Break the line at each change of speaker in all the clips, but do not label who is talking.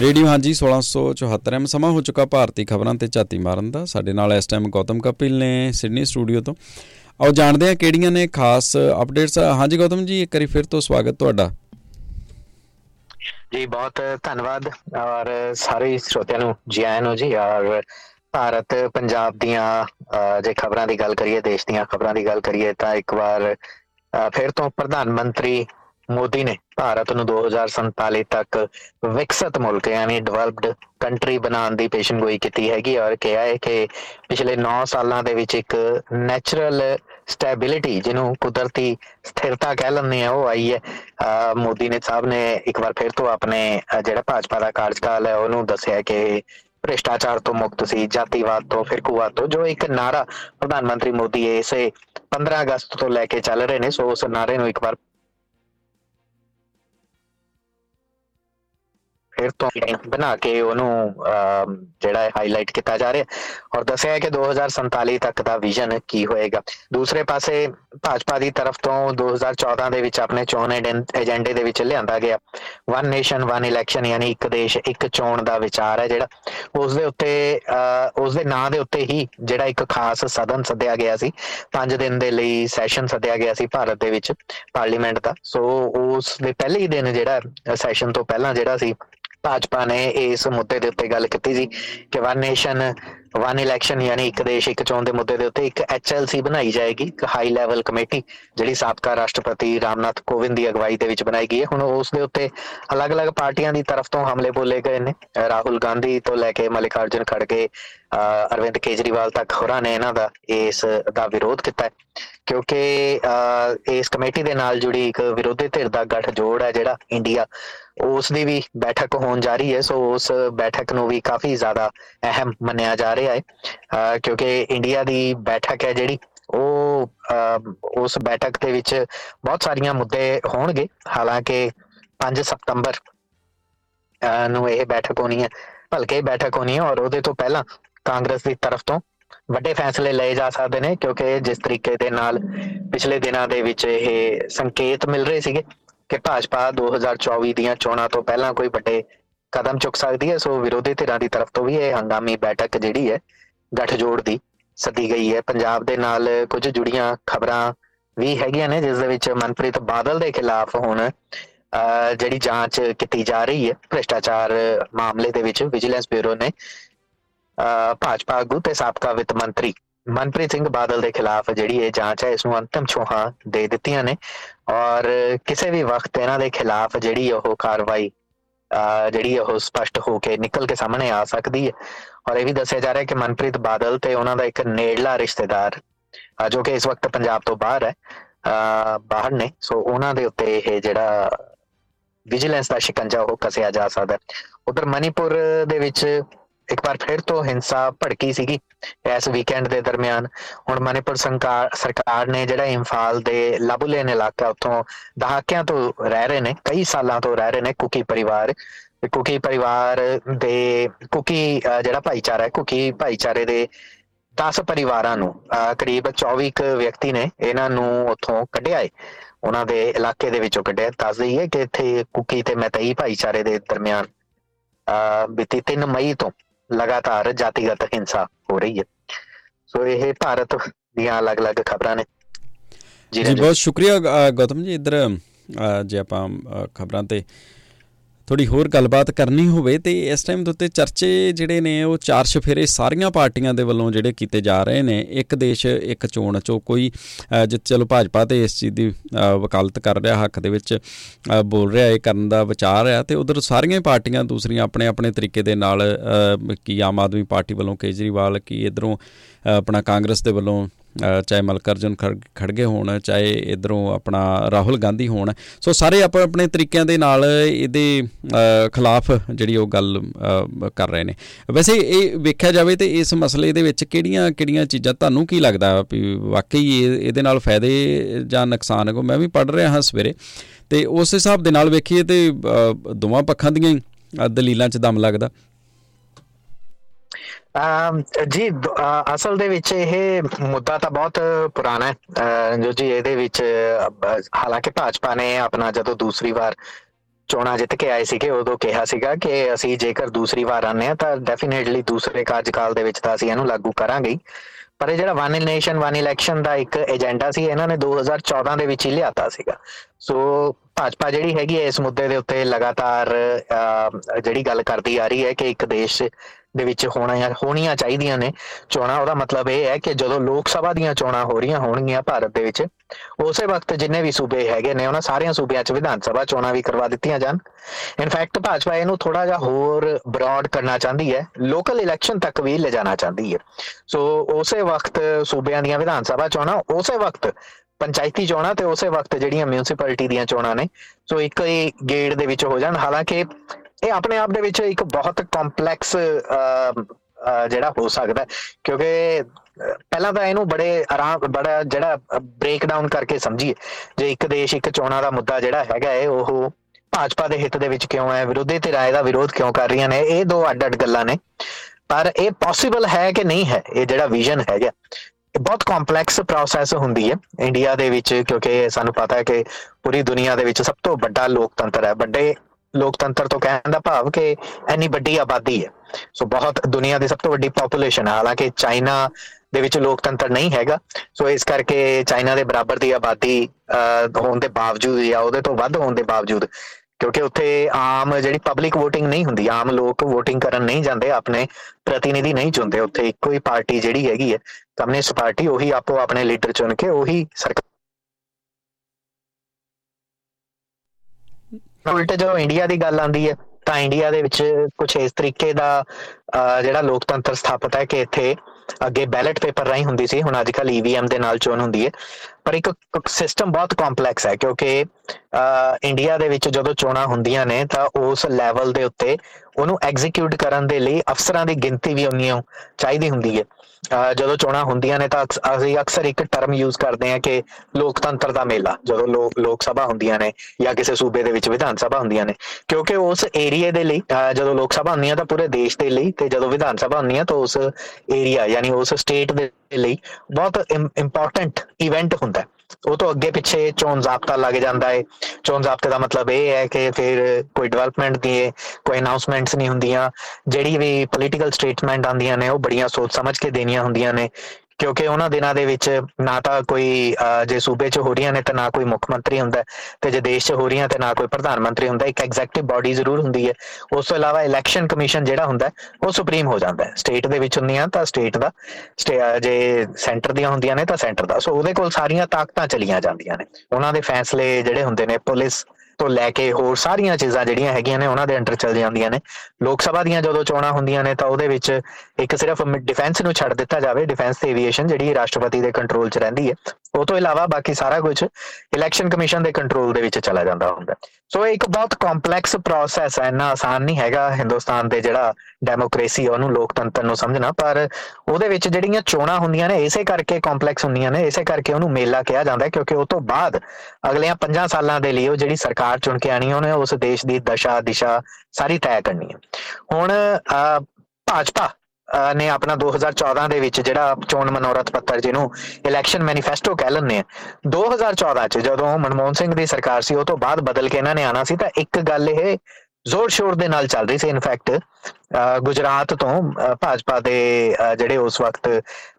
Radio, ਹਾਂਜੀ 1674 M ਸਮਾਂ ਹੋ ਚੁੱਕਾ ਭਾਰਤੀ ਖਬਰਾਂ ਤੇ ਝਾਤੀ ਮਾਰਨ ਦਾ। ਸਾਡੇ ਨਾਲ ਇਸ ਟਾਈਮ ਗੌਤਮ ਕਪਿਲ ਨੇ ਸਿਡਨੀ ਸਟੂਡੀਓ ਤੋਂ। ਆਓ ਜਾਣਦੇ ਹਾਂ ਕਿਹੜੀਆਂ ਨੇ ਖਾਸ ਅਪਡੇਟਸ ਹਾਂਜੀ ਗੌਤਮ ਜੀ, ਇੱਕ ਵਾਰੀ ਫਿਰ ਤੋਂ ਸਵਾਗਤ ਤੁਹਾਡਾ।
ਜੀ, ਬਹੁਤ ਧੰਨਵਾਦ। ਔਰ ਸਾਰੇ ਸਰੋਤਿਆਂ ਨੂੰ ਜੀ ਆਇਆਂ ਨੂੰ ਜੀ। ਔਰ ਭਾਰਤ, ਪੰਜਾਬ ਦੀਆਂ ਜੇ ਖਬਰਾਂ ਦੀ ਗੱਲ ਕਰੀਏ, ਦੇਸ਼ ਦੀਆਂ ਖਬਰਾਂ ਦੀ ਗੱਲ ਕਰੀਏ, ਤਾਂ ਇੱਕ ਵਾਰ ਫਿਰ ਤੋਂ ਪ੍ਰਧਾਨ ਮੰਤਰੀ ਮੋਦੀ ਨੇ ਭਾਰਤ ਨੂੰ 2047 ਤੱਕ ਵਿਕਸਿਤ ਮੁਲਕ ਯਾਨੀ ਡਿਵੈਲਪਡ ਕੰਟਰੀ ਬਣਾਉਣ ਦੀ ਪੇਸ਼ਨਗੋਈ ਕੀਤੀ ਹੈਗੀ ਔਰ ਕਿਹਾ ਹੈ ਕਿ ਪਿਛਲੇ 9 ਸਾਲਾਂ ਦੇ ਵਿੱਚ ਇੱਕ ਨੇਚਰਲ ਸਟੈਬਿਲਿਟੀ ਜਿਹਨੂੰ ਕੁਦਰਤੀ ਸਥਿਰਤਾ ਕਹਿ ਲੈਂਦੇ ਆ ਉਹ ਆਈ ਹੈ। ਮੋਦੀ ਨੇ ਸਾਹਿਬ ਨੇ ਇੱਕ ਵਾਰ ਫਿਰ ਤੋਂ ਆਪਣੇ ਜਿਹੜਾ ਭਾਜਪਾ ਦਾ ਕਾਰਜਕਾਲ ਹੈ, ਉਹਨੂੰ ਦੱਸਿਆ ਕਿ ਭ੍ਰਿਸ਼ਟਾਚਾਰ ਤੋਂ ਮੁਕਤ ਸੀ, ਜਾਤੀਵਾਦ ਤੋਂ ਫਿਰਕੂਵਾਦ ਤੋਂ, ਜੋ ਇੱਕ ਨਾਰਾ ਪ੍ਰਧਾਨ ਮੰਤਰੀ ਮੋਦੀ ਇਸੇ 15 ਅਗਸਤ ਤੋਂ ਲੈ ਕੇ ਚੱਲ ਰਹੇ ਨੇ, ਸੋ ਉਸ ਨਾਰੇ ਨੂੰ ਇੱਕ ਵਾਰ ਫਿਰ ਤੋਂ ਬਣਾ ਕੇ ਉਹਨੂੰ ਜਿਹੜਾ ਹੈ ਹਾਈਲਾਈਟ ਕੀਤਾ ਜਾ ਰਿਹਾ। ਔਰ ਦੱਸਿਆ ਹੈ ਕਿ 2047 ਤੱਕ ਦਾ ਵਿਜ਼ਨ ਕੀ ਹੋਏਗਾ। ਦੂਸਰੇ ਪਾਸੇ ਭਾਜਪਾ ਦੀ ਤਰਫ ਤੋਂ 2014 ਦੇ ਵਿੱਚ ਆਪਣੇ ਚੋਣ ਏਜੰਡੇ ਦੇ ਵਿੱਚ ਲਿਆਂਦਾ ਗਿਆ। ਵਨ ਨੇਸ਼ਨ ਵਨ ਇਲੈਕਸ਼ਨ ਯਾਨੀ ਇੱਕ ਦੇਸ਼, ਇੱਕ ਚੋਣ ਦਾ ਵਿਚਾਰ ਹੈ ਜਿਹੜਾ। ਉਸ ਦੇ ਉੱਤੇ ਉਸ ਦੇ ਨਾਂ ਦੇ ਉੱਤੇ ਹੀ ਜਿਹੜਾ ਇੱਕ ਖਾਸ ਸਦਨ ਸੱਦਿਆ ਗਿਆ ਸੀ। 5 ਦਿਨ ਦੇ ਲਈ ਸੈਸ਼ਨ ਸੱਦਿਆ ਗਿਆ ਸੀ ਭਾਰਤ ਦੇ ਵਿੱਚ ਪਾਰਲੀਮੈਂਟ ਦਾ। ਸੋ ਉਸ ਦੇ ਪਹਿਲੇ ਹੀ ਦਿਨ ਜਿਹੜਾ ਸੈਸ਼ਨ ਤੋਂ ਪਹਿਲਾਂ ਜਿਹੜਾ ਸੀ ਭਾਜਪਾ ਨੇ ਇਸ ਮੁੱਦੇ ਦੇ ਉੱਤੇ ਗੱਲ ਕੀਤੀ ਸੀ ਕਿ ਵਨ ਨੇਸ਼ਨ ਵਨ ਇਲੈਕਸ਼ਨ ਯਾਨੀ ਇੱਕ ਦੇਸ਼, ਇੱਕ ਚੋਣ ਦੇ ਮੁੱਦੇ ਦੇ ਉੱਤੇ ਇੱਕ ਐਚਐਲਸੀ ਬਣਾਈ ਜਾਏਗੀ, ਇੱਕ ਹਾਈ ਲੈਵਲ ਕਮੇਟੀ ਜਿਹੜੀ ਸਾਬਕਾ ਰਾਸ਼ਟਰਪਤੀ ਰਾਮਨਾਥ ਕੋਵਿੰਦ ਦੀ ਅਗਵਾਈ ਦੇ ਵਿੱਚ ਬਣਾਈ ਗਈ ਹੈ। ਹੁਣ ਉਸ ਦੇ ਉੱਤੇ ਅਲੱਗ-ਅਲੱਗ ਪਾਰਟੀਆਂ ਦੀ ਤਰਫ ਤੋਂ ਹਮਲੇ ਬੋਲੇ ਗਏ ਨੇ। ਰਾਹੁਲ ਗਾਂਧੀ ਤੋਂ ਲੈ ਕੇ ਮਲਿਕਾਰਜੁਨ ਖੜਗੇ ਅਰਵਿੰਦ ਕੇਜਰੀਵਾਲ ਤੱਕ ਹੋਰਾਂ ਨੇ ਇਹਨਾਂ ਦਾ ਇਸ ਦਾ ਵਿਰੋਧ ਕੀਤਾ ਕਿਉਂਕਿ ਇਸ ਕਮੇਟੀ ਦੇ ਨਾਲ ਜੁੜੀ ਇੱਕ ਵਿਰੋਧੀ ਧਿਰ ਦਾ ਜੋੜ ਹੈ ਜਿਹੜਾ ਇੰਡੀਆ, ਉਸ ਦੀ ਵੀ ਬੈਠਕ ਹੋਣ ਜਾ ਰਹੀ ਹੈ, ਸੋ ਉਸ ਬੈਠਕ ਨੂੰ ਵੀ ਕਾਫੀ ਜ਼ਿਆਦਾ ਅਹਿਮ ਮੰਨਿਆ ਜਾ ਰਿਹਾ ਹੈ। ਕਿਉਂਕਿ ਇੰਡੀਆ ਦੀ ਬੈਠਕ ਹੈ ਜਿਹੜੀ, ਉਹ ਉਸ ਬੈਠਕ ਦੇ ਵਿੱਚ ਬਹੁਤ ਸਾਰੀਆਂ ਮੁੱਦੇ ਹੋਣਗੇ। ਹਾਲਾਂਕਿ 5 ਸਤੰਬਰ ਨੂੰ ਇਹ ਬੈਠਕ ਹੋਣੀ ਹੈ, ਭਲਕੇ ਬੈਠਕ ਹੋਣੀ ਹੈ ਔਰ ਉਹਦੇ ਤੋਂ ਪਹਿਲਾਂ ਕਾਂਗਰਸ ਦੀ ਤਰਫ ਤੋਂ ਵੱਡੇ ਫੈਸਲੇ ਲਏ ਜਾ ਸਕਦੇ ਨੇ, ਕਿਉਂਕਿ ਜਿਸ ਤਰੀਕੇ ਦੇ ਨਾਲ ਪਿਛਲੇ ਦਿਨਾਂ ਦੇ ਵਿੱਚ ਇਹ ਸੰਕੇਤ ਮਿਲ ਰਹੇ ਸੀਗੇ ਕਿ ਭਾਜਪਾ 2024 ਦੀਆਂ ਚੋਣਾਂ ਤੋਂ ਪਹਿਲਾਂ ਕੋਈ ਵੱਡੇ ਕਦਮ ਚੁੱਕ ਸਕਦੀ ਹੈ, ਸੋ ਵਿਰੋਧੀ ਧਿਰਾਂ ਦੀ ਤਰਫ ਤੋਂ ਵੀ ਇਹ ਹੰਗਾਮੀ ਬੈਠਕ ਜਿਹੜੀ ਹੈ, ਗੱਠਜੋੜ ਦੀ ਸੱਦੀ ਗਈ ਹੈ। ਪੰਜਾਬ ਦੇ ਨਾਲ ਕੁਝ ਜੁੜੀਆਂ ਖਬਰਾਂ ਵੀ ਹੈਗੀਆਂ ਨੇ, ਜਿਸ ਦੇ ਵਿੱਚ ਮਨਪ੍ਰੀਤ ਬਾਦਲ ਦੇ ਖਿਲਾਫ ਹੁਣ ਜਿਹੜੀ ਜਾਂਚ ਕੀਤੀ ਜਾ ਰਹੀ ਹੈ, ਭ੍ਰਿਸ਼ਟਾਚਾਰ ਮਾਮਲੇ ਦੇ ਵਿੱਚ ਵਿਜੀਲੈਂਸ ਬਿਊਰੋ ਨੇ ਭਾਜਪਾ ਆਗੂ ਤੇ ਸਾਬਕਾ ਵਿੱਤ ਮੰਤਰੀ ਮਨਪ੍ਰੀਤ ਸਿੰਘ ਬਾਦਲ ਦੇ ਖਿਲਾਫ ਜਿਹੜੀ ਇਹ ਜਾਂਚ ਹੈ ਇਸ ਨੂੰ ਅੰਤਮ ਛੋਹਾਂ ਦੇ ਦਿੱਤੀਆਂ ਨੇ ਔਰ ਕਿਸੇ ਵੀ ਵਕਤ ਇਹਨਾਂ ਦੇ ਖਿਲਾਫ ਜਿਹੜੀ ਉਹ ਕਾਰਵਾਈ ਜਿਹੜੀ ਉਹ ਸਪਸ਼ਟ ਹੋ ਕੇ ਨਿਕਲ ਕੇ ਸਾਹਮਣੇ ਆ ਸਕਦੀ ਹੈ। ਔਰ ਇਹ ਵੀ ਦੱਸਿਆ ਜਾ ਰਿਹਾ ਹੈ ਕਿ ਮਨਪ੍ਰੀਤ ਬਾਦਲ ਤੇ ਉਹਨਾਂ ਦਾ ਇੱਕ ਨੇੜਲਾ ਰਿਸ਼ਤੇਦਾਰ ਜੋ ਕਿ ਇਸ ਵਕਤ ਪੰਜਾਬ ਤੋਂ ਬਾਹਰ ਹੈ ਬਾਹਰ ਨੇ, ਸੋ ਉਹਨਾਂ ਦੇ ਉੱਤੇ ਇਹ ਜਿਹੜਾ ਵਿਜੀਲੈਂਸ ਦਾ ਸ਼ਿਕੰਜਾ ਉਹ ਕਸਿਆ ਜਾ ਸਕਦਾ ਉਧਰ ਮਨੀਪੁਰ ਦੇ ਵਿੱਚ ਇੱਕ ਵਾਰ ਫਿਰ ਤੋਂ ਹਿੰਸਾ ਭੜਕੀ ਸੀਗੀ ਇਸ ਵੀਕਐਂਡ ਦੇ ਦਰਮਿਆਨ। ਹੁਣ ਮਨੀਪੁਰ ਸਰਕਾਰ ਨੇ ਜਿਹੜਾ ਇੰਫਾਲ ਦੇ ਲਬੁਲੇਨ ਇਲਾਕਾ ਉੱਥੋਂ ਦਹਾਕਿਆਂ ਤੋਂ ਰਹਿ ਰਹੇ ਨੇ, ਕਈ ਸਾਲਾਂ ਤੋਂ ਰਹਿ ਰਹੇ ਨੇ ਕੁਕੀ ਪਰਿਵਾਰ। ਕੁਕੀ ਪਰਿਵਾਰ ਦੇ, ਕੁਕੀ ਜਿਹੜਾ ਭਾਈਚਾਰਾ ਹੈ, ਕੁਕੀ ਭਾਈਚਾਰੇ ਦੇ 10 ਪਰਿਵਾਰਾਂ ਨੂੰ ਕਰੀਬ 24 ਕ ਵਿਅਕਤੀ ਨੇ ਇਹਨਾਂ ਨੂੰ ਉੱਥੋਂ ਕੱਢਿਆ ਹੈ ਉਹਨਾਂ ਦੇ ਇਲਾਕੇ ਦੇ ਵਿੱਚੋਂ ਕੱਢਿਆ। ਦੱਸ ਦਈਏ ਕਿ ਇੱਥੇ ਕੁਕੀ ਤੇ ਮਤਈ ਭਾਈਚਾਰੇ ਦੇ ਦਰਮਿਆਨ ਬੀਤੀ 3 ਮਈ ਤੋਂ ਲਗਾਤਾਰ ਜਾਤੀਗਤ ਹਿੰਸਾ ਹੋ ਰਹੀ ਹੈ। ਸੋ ਇਹ ਭਾਰਤ ਦੀਆਂ ਅਲੱਗ-ਅਲੱਗ ਖਬਰਾਂ ਨੇ।
ਜੀ ਬਹੁਤ ਸ਼ੁਕਰੀਆ ਗੌਤਮ ਜੀ। ਇੱਧਰ ਜੇ ਆਪਾਂ ਖਬਰਾਂ ਤੇ ਥੋੜੀ ਹੋਰ ਗੱਲਬਾਤ ਕਰਨੀ ਹੋਵੇ ਤੇ ਇਸ ਟਾਈਮ ਦੇ ਉੱਤੇ ਚਰਚੇ ਜਿਹੜੇ ਨੇ ਉਹ ਚਾਰ ਸ਼ਫੇਰੇ ਸਾਰੀਆਂ ਪਾਰਟੀਆਂ ਦੇ ਵੱਲੋਂ ਜਿਹੜੇ ਕੀਤੇ ਜਾ ਰਹੇ ਨੇ, ਇੱਕ ਦੇਸ਼, ਇੱਕ ਚੋਣ ਚੋ ਕੋਈ ਜਿੱਤ, ਚਲੋ ਭਾਜਪਾ ਤੇ ਇਸ ਚੀਜ਼ ਦੀ ਵਕਾਲਤ ਕਰ ਰਿਹਾ, ਹੱਕ ਦੇ ਵਿੱਚ ਬੋਲ ਰਿਹਾ, ਇਹ ਕਰਨ ਦਾ ਵਿਚਾਰ ਆ ਤੇ ਉਧਰ ਸਾਰੀਆਂ ਪਾਰਟੀਆਂ ਦੂਸਰੀਆਂ ਆਪਣੇ ਆਪਣੇ ਤਰੀਕੇ ਦੇ ਨਾਲ ਕੀ ਆਮ ਆਦਮੀ ਪਾਰਟੀ ਵੱਲੋਂ ਕੇਜਰੀਵਾਲ, ਕੀ ਇਧਰੋਂ ਆਪਣਾ ਕਾਂਗਰਸ ਦੇ ਵੱਲੋਂ ਚਾਹੇ ਮਲਕਰਜਨ ਖੜਗੇ ਹੋਣ, ਚਾਹੇ ਇਧਰੋਂ ਆਪਣਾ ਰਾਹੁਲ ਗਾਂਧੀ ਹੋਣ। ਸੋ ਸਾਰੇ ਆਪਣੇ ਆਪਣੇ ਤਰੀਕਿਆਂ ਦੇ ਨਾਲ ਇਹਦੇ ਖਿਲਾਫ ਜਿਹੜੀ ਉਹ ਗੱਲ ਕਰ ਰਹੇ ਨੇ। ਵੈਸੇ ਇਹ ਵੇਖਿਆ ਜਾਵੇ ਤੇ ਇਸ ਮਸਲੇ ਦੇ ਵਿੱਚ ਕਿਹੜੀਆਂ ਕਿਹੜੀਆਂ ਚੀਜ਼ਾਂ ਤੁਹਾਨੂੰ ਕੀ ਲੱਗਦਾ ਵੀ ਵਾਕਈ ਇਹਦੇ ਨਾਲ ਫਾਇਦੇ ਜਾਂ ਨੁਕਸਾਨ ਕੋ ਮੈਂ ਵੀ ਪੜ ਰਿਹਾ ਹਾਂ ਸਵੇਰੇ ਤੇ ਉਸ ਹਿਸਾਬ ਦੇ ਨਾਲ ਵੇਖੀਏ ਤੇ ਦੋਵਾਂ ਪੱਖਾਂ ਦੀਆਂ ਦਲੀਲਾਂ 'ਚ ਦਮ ਲੱਗਦਾ।
ਜੀ ਅਸਲ ਦੇ ਵਿੱਚ ਇਹ ਮੁੱਦਾ ਤਾਂ ਬਹੁਤ ਪੁਰਾਣਾ ਹੈ। ਜੋ ਜੀ ਇਹਦੇ ਵਿੱਚ ਹਾਲਾਂਕਿ ਭਾਜਪਾ ਨੇ ਆਪਣਾ ਜਦੋਂ ਦੂਸਰੀ ਵਾਰ ਚੋਣਾਂ ਜਿੱਤ ਕੇ ਆਏ ਸੀਗੇ, ਉਦੋਂ ਕਿਹਾ ਸੀਗਾ ਕਿ ਅਸੀਂ ਜੇਕਰ ਦੂਸਰੀ ਵਾਰ ਆਨੇ ਆ ਤਾਂ ਡੈਫੀਨੇਟਲੀ ਦੂਸਰੇ ਕਾਰਜਕਾਲ ਦੇ ਵਿੱਚ ਤਾਂ ਅਸੀਂ ਇਹਨੂੰ ਲਾਗੂ ਕਰਾਂਗੇ ਪਰ ਇਹ ਜਿਹੜਾ ਵਨ ਨੇਸ਼ਨ ਵਨ ਇਲੈਕਸ਼ਨ ਦਾ ਇੱਕ ਏਜੰਡਾ ਸੀ, ਇਹਨਾਂ ਨੇ 2014 ਦੇ ਵਿੱਚ ਹੀ ਲਿਆਤਾ ਸੀਗਾ। ਸੋ ਭਾਜਪਾ ਜਿਹੜੀ ਹੈਗੀ ਹੈ, ਇਸ ਮੁੱਦੇ ਦੇ ਉੱਤੇ ਲਗਾਤਾਰ ਜਿਹੜੀ ਗੱਲ ਕਰਦੀ ਆ ਰਹੀ ਹੈ ਕਿ ਇੱਕ ਦੇਸ਼ ਦੇ ਵਿੱਚ ਹੋਣਾ ਹੋਣੀਆਂ ਚਾਹੀਦੀਆਂ ਨੇ ਚੋਣਾਂ। ਉਹਦਾ ਮਤਲਬ ਇਹ ਹੈ ਕਿ ਜਦੋਂ ਲੋਕ ਸਭਾ ਦੀਆਂ ਚੋਣਾਂ ਹੋ ਰਹੀਆਂ ਹੋਣਗੀਆਂ ਭਾਰਤ ਦੇ ਵਿੱਚ, ਉਸੇ ਵਕਤ ਜਿੰਨੇ ਵੀ ਸੂਬੇ ਹੈਗੇ ਨੇ, ਉਹਨਾਂ ਸਾਰੀਆਂ ਸੂਬਿਆਂ 'ਚ ਵਿਧਾਨ ਸਭਾ ਚੋਣਾਂ ਵੀ ਕਰਵਾ ਦਿੱਤੀਆਂ ਜਾਣ। ਇਨਫੈਕਟ ਭਾਜਪਾ ਇਹਨੂੰ ਥੋੜਾ ਜਿਹਾ ਹੋਰ ਬ੍ਰੌਡ ਕਰਨਾ ਚਾਹੁੰਦੀ ਹੈ ਲੋਕਲ ਇਲੈਕਸ਼ਨ ਤੱਕ ਵੀ ਲੈ ਜਾਣਾ ਚਾਹੁੰਦੀ ਹੈ। ਸੋ ਉਸੇ ਵਕਤ ਸੂਬਿਆਂ ਦੀਆਂ ਵਿਧਾਨ ਸਭਾ ਚੋਣਾਂ, ਉਸੇ ਵਕਤ ਪੰਚਾਇਤੀ ਚੋਣਾਂ ਤੇ ਉਸੇ ਵਕਤ ਜਿਹੜੀਆਂ ਮਿਊਨਿਸਪੈਲਿਟੀ ਦੀਆਂ ਚੋਣਾਂ ਨੇ, ਸੋ ਇੱਕ ਹੀ ਗੇੜ ਦੇ ਵਿੱਚ ਹੋ ਜਾਣ। ਹਾਲਾਂਕਿ ਇਹ ਆਪਣੇ ਆਪ ਦੇ ਵਿੱਚ ਇੱਕ ਬਹੁਤ ਕੰਪਲੈਕਸ ਜਿਹੜਾ ਹੋ ਸਕਦਾ ਕਿਉਂਕਿ ਪਹਿਲਾਂ ਤਾਂ ਇਹਨੂੰ ਬੜੇ ਆਰਾਮ, ਬੜਾ ਜਿਹੜਾ ਬ੍ਰੇਕ ਡਾਊਨ ਕਰਕੇ ਸਮਝੀਏ। ਜੇ ਇੱਕ ਦੇਸ਼ ਇੱਕ ਚੋਣਾਂ ਦਾ ਮੁੱਦਾ ਜਿਹੜਾ ਹੈਗਾ ਹੈ, ਉਹ ਭਾਜਪਾ ਦੇ ਹਿੱਤ ਦੇ ਵਿੱਚ ਕਿਉਂ ਹੈ? ਵਿਰੋਧੀ ਤੇ ਰਾਏ ਦਾ ਵਿਰੋਧ ਕਿਉਂ ਕਰ ਰਹੀਆਂ ਨੇ? ਇਹ ਦੋ ਅੱਡ-ਅੱਡ ਗੱਲਾਂ ਨੇ। ਪਰ ਇਹ ਪੋਸੀਬਲ ਹੈ ਕਿ ਨਹੀਂ ਹੈ? ਇਹ ਜਿਹੜਾ ਵਿਜ਼ਨ ਹੈਗਾ। ਬਹੁਤ ਕੰਪਲੈਕਸ ਪ੍ਰੋਸੈਸ ਹੁੰਦੀ ਹੈ। ਇੰਡੀਆ ਦੇ ਵਿੱਚ, ਕਿਉਂਕਿ ਸਾਨੂੰ ਪਤਾ ਹੈ ਕਿ ਪੂਰੀ ਦੁਨੀਆ ਦੇ ਵਿੱਚ ਸਭ ਤੋਂ ਵੱਡਾ ਲੋਕਤੰਤਰ ਹੈ। ਵੱਡੇ ਲੋਕਤੰਤਰ ਤੋਂ ਕਹਿਣ ਦਾ ਭਾਵ ਕਿ ਇੰਨੀ ਵੱਡੀ ਆਬਾਦੀ ਹੈ। ਸੋ ਬਹੁਤ ਦੁਨੀਆ ਦੀ ਸਭ ਤੋਂ ਵੱਡੀ ਪੋਪੂਲੇਸ਼ਨ ਹੈ। ਹਾਲਾਂਕਿ ਚਾਈਨਾ ਦੇ ਵਿੱਚ ਲੋਕਤੰਤਰ ਨਹੀਂ ਹੈਗਾ। ਸੋ ਇਸ ਕਰਕੇ ਚਾਈਨਾ ਦੇ ਬਰਾਬਰ ਦੀ ਆਬਾਦੀ ਹੋਣ ਦੇ ਬਾਵਜੂਦ ਜਾਂ ਉਹਦੇ ਤੋਂ ਵੱਧ ਹੋਣ ਦੇ ਬਾਵਜੂਦ ਕਿਉਂਕਿ ਉੱਥੇ ਆਮ ਜਿਹੜੀ ਪਬਲਿਕ VOTING ਨਹੀਂ ਹੁੰਦੀ, ਆਮ ਲੋਕ VOTING ਕਰਨ ਨਹੀਂ ਜਾਂਦੇ, ਆਪਣੇ ਪ੍ਰਤੀਨਿਧੀ ਨਹੀਂ ਚੁਣਦੇ। ਉੱਥੇ ਇੱਕੋ ਹੀ ਪਾਰਟੀ ਜਿਹੜੀ ਹੈਗੀ ਹੈ ਕਮਿਊਨਿਸਟ ਪਾਰਟੀ, ਉਹੀ ਆਪੋ ਆਪਣੇ ਲੀਡਰ ਚੁਣ ਕੇ ਉਹੀ ਸਰਕਾਰ ਉਲਟੇ ਜਦੋਂ ਇੰਡੀਆ ਦੀ ਗੱਲ ਆਂਦੀ ਹੈ, ਤਾਂ ਇੰਡੀਆ ਦੇ ਵਿੱਚ ਕੁਝ ਇਸ ਤਰੀਕੇ ਦਾ ਜਿਹੜਾ ਲੋਕਤੰਤਰ ਸਥਾਪਿਤ ਹੈ ਕਿ ਇੱਥੇ ਅੱਗੇ ਬੈਲਟ ਪੇਪਰ ਰਾਈ ਹੁੰਦੀ ਸੀ, ਹੁਣ ਅੱਜ ਕੱਲ ਈਵੀਐਮ ਦੇ ਨਾਲ ਚੋਣ ਹੁੰਦੀ ਹੈ। ਪਰ ਇੱਕ ਸਿਸਟਮ ਬਹੁਤ ਕੰਪਲੈਕਸ ਹੈ, ਕਿਉਂਕਿ ਇੰਡੀਆ ਦੇ ਵਿੱਚ ਜਦੋਂ ਚੋਣਾਂ ਹੁੰਦੀਆਂ ਨੇ, ਤਾਂ ਉਸ ਲੈਵਲ ਦੇ ਉੱਤੇ ਉਹਨੂੰ ਐਗਜ਼ੀਕਿਊਟ ਕਰਨ ਦੇ ਲਈ ਅਫਸਰਾਂ ਦੀ ਗਿਣਤੀ ਵੀ ਉਨੀ ਚਾਹੀਦੀ ਹੁੰਦੀ ਹੈ। ਜਦੋਂ ਚੋਣਾਂ ਹੁੰਦੀਆਂ ਨੇ ਤਾਂ ਅਸੀਂ ਅਕਸਰ ਇੱਕ ਟਰਮ ਯੂਜ਼ ਕਰਦੇ ਹਾਂ ਕਿ ਲੋਕਤੰਤਰ ਦਾ ਮੇਲਾ, ਜਦੋਂ ਲੋਕ ਲੋਕ ਸਭਾ ਹੁੰਦੀਆਂ ਨੇ ਜਾਂ ਕਿਸੇ ਸੂਬੇ ਦੇ ਵਿੱਚ ਵਿਧਾਨ ਸਭਾ ਹੁੰਦੀਆਂ ਨੇ। ਕਿਉਂਕਿ ਉਸ ਏਰੀਆ ਦੇ ਲਈ ਜਦੋਂ ਲੋਕ ਸਭਾ ਹੁੰਦੀਆਂ ਤਾਂ ਪੂਰੇ ਦੇਸ਼ ਦੇ ਲਈ ਤੇ ਜਦੋਂ ਵਿਧਾਨ ਸਭਾ ਹੁੰਦੀਆਂ ਤਾਂ ਉਸ ਏਰੀਆ ਯਾਨੀ ਉਸ ਸਟੇਟ ਦੇ ਲਈ ਬਹੁਤ ਇੰਪੋਰਟੈਂਟ ਇਵੈਂਟ ਹੁੰਦਾ ਹੈ। ਉਹ ਤੋਂ ਅੱਗੇ ਪਿੱਛੇ ਚੋਣ ਜ਼ਾਬਤਾ ਲੱਗ ਜਾਂਦਾ ਹੈ ਚੋਣ ਜ਼ਾਬਤੇ ਦਾ ਮਤਲਬ ਇਹ ਹੈ ਕਿ ਫਿਰ ਕੋਈ ਡਿਵੈਲਪਮੈਂਟ ਦੀ ਕੋਈ ਅਨਾਉਂਸਮੈਂਟਸ ਨਹੀਂ ਹੁੰਦੀਆਂ। ਜਿਹੜੀ ਵੀ ਪੋਲੀਟੀਕਲ ਸਟੇਟਮੈਂਟ ਆਉਂਦੀਆਂ ਨੇ, ਉਹ ਬੜੀਆਂ ਸੋਚ ਸਮਝ ਕੇ ਦੇਣੀਆਂ ਹੁੰਦੀਆਂ ਨੇ। ਕਿਉਂਕਿ ਉਹਨਾਂ ਦਿਨਾਂ ਦੇ ਵਿੱਚ ਨਾ ਤਾਂ ਕੋਈ ਜੇ ਸੂਬੇ 'ਚ ਹੋ ਰਹੀਆਂ ਨੇ ਤਾਂ ਨਾ ਕੋਈ ਮੁੱਖ ਮੰਤਰੀ ਹੁੰਦਾ ਤੇ ਜੇ ਦੇਸ਼ 'ਚ ਹੋ ਰਹੀਆਂ ਤੇ ਨਾ ਕੋਈ ਪ੍ਰਧਾਨ ਮੰਤਰੀ ਹੁੰਦਾ ਇੱਕ ਐਗਜ਼ੈਕਟਿਵ ਬਾਡੀ ਜ਼ਰੂਰ ਹੁੰਦੀ ਹੈ। ਉਸ ਤੋਂ ਇਲਾਵਾ ਇਲੈਕਸ਼ਨ ਕਮਿਸ਼ਨ ਜਿਹੜਾ ਹੁੰਦਾ ਉਹ ਸੁਪਰੀਮ ਹੋ ਜਾਂਦਾ ਹੈ। ਸਟੇਟ ਦੇ ਵਿੱਚ ਹੁੰਦੀਆਂ ਤਾਂ ਸਟੇਟ ਦਾ ਜੇ ਸੈਂਟਰ ਦੀਆਂ ਹੁੰਦੀਆਂ ਨੇ ਤਾਂ ਸੈਂਟਰ ਦਾ। ਸੋ ਉਹਦੇ ਕੋਲ ਸਾਰੀਆਂ ਤਾਕਤਾਂ ਚਲੀਆਂ ਜਾਂਦੀਆਂ ਨੇ। ਉਹਨਾਂ ਦੇ ਫੈਸਲੇ ਜਿਹੜੇ ਹੁੰਦੇ ਨੇ, ਪੁਲਿਸ ਤੋਂ ਲੈ ਕੇ ਹੋਰ ਸਾਰੀਆਂ ਚੀਜ਼ਾਂ ਜਿਹੜੀਆਂ ਹੈਗੀਆਂ ਨੇ, ਉਹਨਾਂ ਦੇ ਅੰਡਰ ਚੱਲ ਜਾਂਦੀਆਂ ਨੇ। ਲੋਕ ਸਭਾ ਦੀਆਂ ਜਦੋਂ ਚੋਣਾਂ ਹੁੰਦੀਆਂ ਨੇ, ਤਾਂ ਉਹਦੇ ਵਿੱਚ ਇੱਕ ਸਿਰਫ ਡਿਫੈਂਸ ਨੂੰ ਛੱਡ ਦਿੱਤਾ ਜਾਵੇ। ਡਿਫੈਂਸ ਤੇ ਐਵੀਏਸ਼ਨ ਜਿਹੜੀ ਰਾਸ਼ਟਰਪਤੀ ਦੇ ਕੰਟਰੋਲ 'ਚ ਰਹਿੰਦੀ ਹੈ। ਉਹ ਤੋਂ ਇਲਾਵਾ ਬਾਕੀ ਸਾਰਾ ਕੁਝ ਇਲੈਕਸ਼ਨ ਕਮਿਸ਼ਨ ਦੇ ਕੰਟਰੋਲ ਦੇ ਵਿੱਚ ਚਲਾ ਜਾਂਦਾ ਹੁੰਦਾ। ਸੋ ਇਹ ਇੱਕ ਬਹੁਤ ਕੰਪਲੈਕਸ ਪ੍ਰੋਸੈਸ ਹੈ ਨਾ ਆਸਾਨ ਨਹੀਂ ਹੈਗਾ ਹਿੰਦੁਸਤਾਨ ਦੇ ਜਿਹੜਾ ਡੈਮੋਕ੍ਰੇਸੀ ਉਹਨੂੰ ਲੋਕਤੰਤਰ ਨੂੰ ਸਮਝਣਾ, ਪਰ ਉਹਦੇ ਵਿੱਚ ਜਿਹੜੀਆਂ ਚੋਣਾਂ ਹੁੰਦੀਆਂ ਨੇ, ਇਸੇ ਕਰਕੇ ਕੰਪਲੈਕਸ ਹੁੰਦੀਆਂ ਨੇ, ਇਸੇ ਕਰਕੇ ਉਹਨੂੰ ਮੇਲਾ ਕਿਹਾ ਜਾਂਦਾ ਕਿਉਂਕਿ ਉਹ ਤੋਂ ਬਾਅਦ ਅਗਲੇ 5 ਸਾਲਾਂ ਦੇ ਲਈ ਉਹ ਜਿਹੜੀ ਸਰਕਾਰ ਚੁਣ ਕੇ ਆਣੀ ਉਹਨੇ ਉਸ ਦੇਸ਼ ਦੀ ਦਸ਼ਾ, ਦਿਸ਼ਾ ਸਾਰੀ ਤੈਅ ਕਰਨੀ ਹੈ ਹੁਣ ਭਾਜਪਾ ਨੇ ਆਪਣਾ 2014 ਦੇ ਵਿੱਚ ਜਿਹੜਾ ਚੋਣ ਮਨੋਰਥ ਪੱਤਰ ਜਿਹਨੂੰ ਇਲੈਕਸ਼ਨ ਮੈਨੀਫੈਸਟੋ ਕਹਿ ਲੈਂਦੇ ਆ 2014 ਚ ਜਦੋਂ ਮਨਮੋਹਨ ਸਿੰਘ ਦੀ ਸਰਕਾਰ ਸੀ, ਉਹ ਤੋਂ ਬਾਅਦ ਬਦਲ ਕੇ ਇਹਨਾਂ ਨੇ ਆਣਾ ਸੀ, ਤਾਂ ਇੱਕ ਗੱਲ ਇਹ ਜ਼ੋਰ ਸ਼ੋਰ ਦੇ ਨਾਲ ਚੱਲ ਰਹੀ ਸੀ ਇਨਫੈਕਟ ਗੁਜਰਾਤ ਤੋਂ ਭਾਜਪਾ ਦੇ ਜਿਹੜੇ ਉਸ ਵਕਤ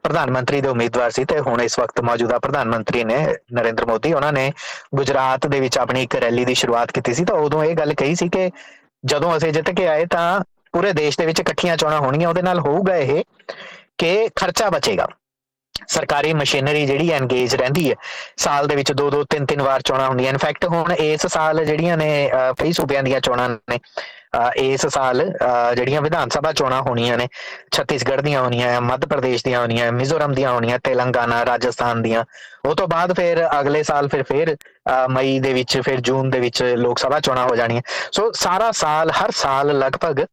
ਪ੍ਰਧਾਨ ਮੰਤਰੀ ਦੇ ਉਮੀਦਵਾਰ ਸੀ, ਤੇ ਹੁਣ ਇਸ ਵਕਤ ਮੌਜੂਦਾ ਪ੍ਰਧਾਨ ਮੰਤਰੀ ਨੇ ਨਰਿੰਦਰ ਮੋਦੀ, ਉਹਨਾਂ ਨੇ ਗੁਜਰਾਤ ਦੇ ਵਿੱਚ ਆਪਣੀ ਇੱਕ ਰੈਲੀ ਦੀ ਸ਼ੁਰੂਆਤ ਕੀਤੀ ਸੀ, ਤਾਂ ਉਦੋਂ ਇਹ ਗੱਲ ਕਹੀ ਸੀ ਕਿ ਜਦੋਂ ਅਸੀਂ ਜਿੱਤ ਕੇ ਆਏ ਤਾਂ ਪੂਰੇ ਦੇਸ਼ ਦੇ ਵਿੱਚ ਇਕੱਠੀਆਂ ਚੋਣਾਂ ਹੋਣਗੀਆਂ, ਉਹਦੇ ਨਾਲ ਹੋਊਗਾ ਇਹ ਕਿ ਖਰਚਾ ਬਚੇਗਾ। ਸਰਕਾਰੀ ਮਸ਼ੀਨਰੀ ਜਿਹੜੀ ਐਨਗੇਜ ਰਹਿੰਦੀ ਹੈ, ਸਾਲ ਦੇ ਵਿੱਚ ਦੋ ਦੋ ਤਿੰਨ ਤਿੰਨ ਵਾਰ ਚੋਣਾਂ ਹੁੰਦੀਆਂ। ਇਨਫੈਕਟ ਹੁਣ ਇਸ ਸਾਲ ਜਿਹੜੀਆਂ ਨੇ ਕਈ ਸੂਬਿਆਂ ਦੀਆਂ ਚੋਣਾਂ ਨੇ ਇਸ ਸਾਲ ਜਿਹੜੀਆਂ ਵਿਧਾਨ ਸਭਾ ਚੋਣਾਂ ਹੋਣੀਆਂ ਨੇ, ਛੱਤੀਸਗੜ੍ਹ ਦੀਆਂ ਹੋਣੀਆਂ, ਮੱਧ ਪ੍ਰਦੇਸ਼ ਦੀਆਂ ਹੋਣੀਆਂ, ਮਿਜ਼ੋਰਮ ਦੀਆਂ ਹੋਣੀਆਂ, ਤੇਲੰਗਾਨਾ, ਰਾਜਸਥਾਨ ਦੀਆਂ, ਉਹ ਤੋਂ ਬਾਅਦ ਫਿਰ ਅਗਲੇ ਸਾਲ ਫਿਰ ਫਿਰ ਮਈ ਦੇ ਵਿੱਚ, ਫਿਰ ਜੂਨ ਦੇ ਵਿੱਚ ਲੋਕ ਸਭਾ ਚੋਣਾਂ ਹੋ ਜਾਣੀਆਂ। ਸੋ ਸਾਰਾ ਸਾਲ, ਹਰ ਸਾਲ ਲਗਭਗ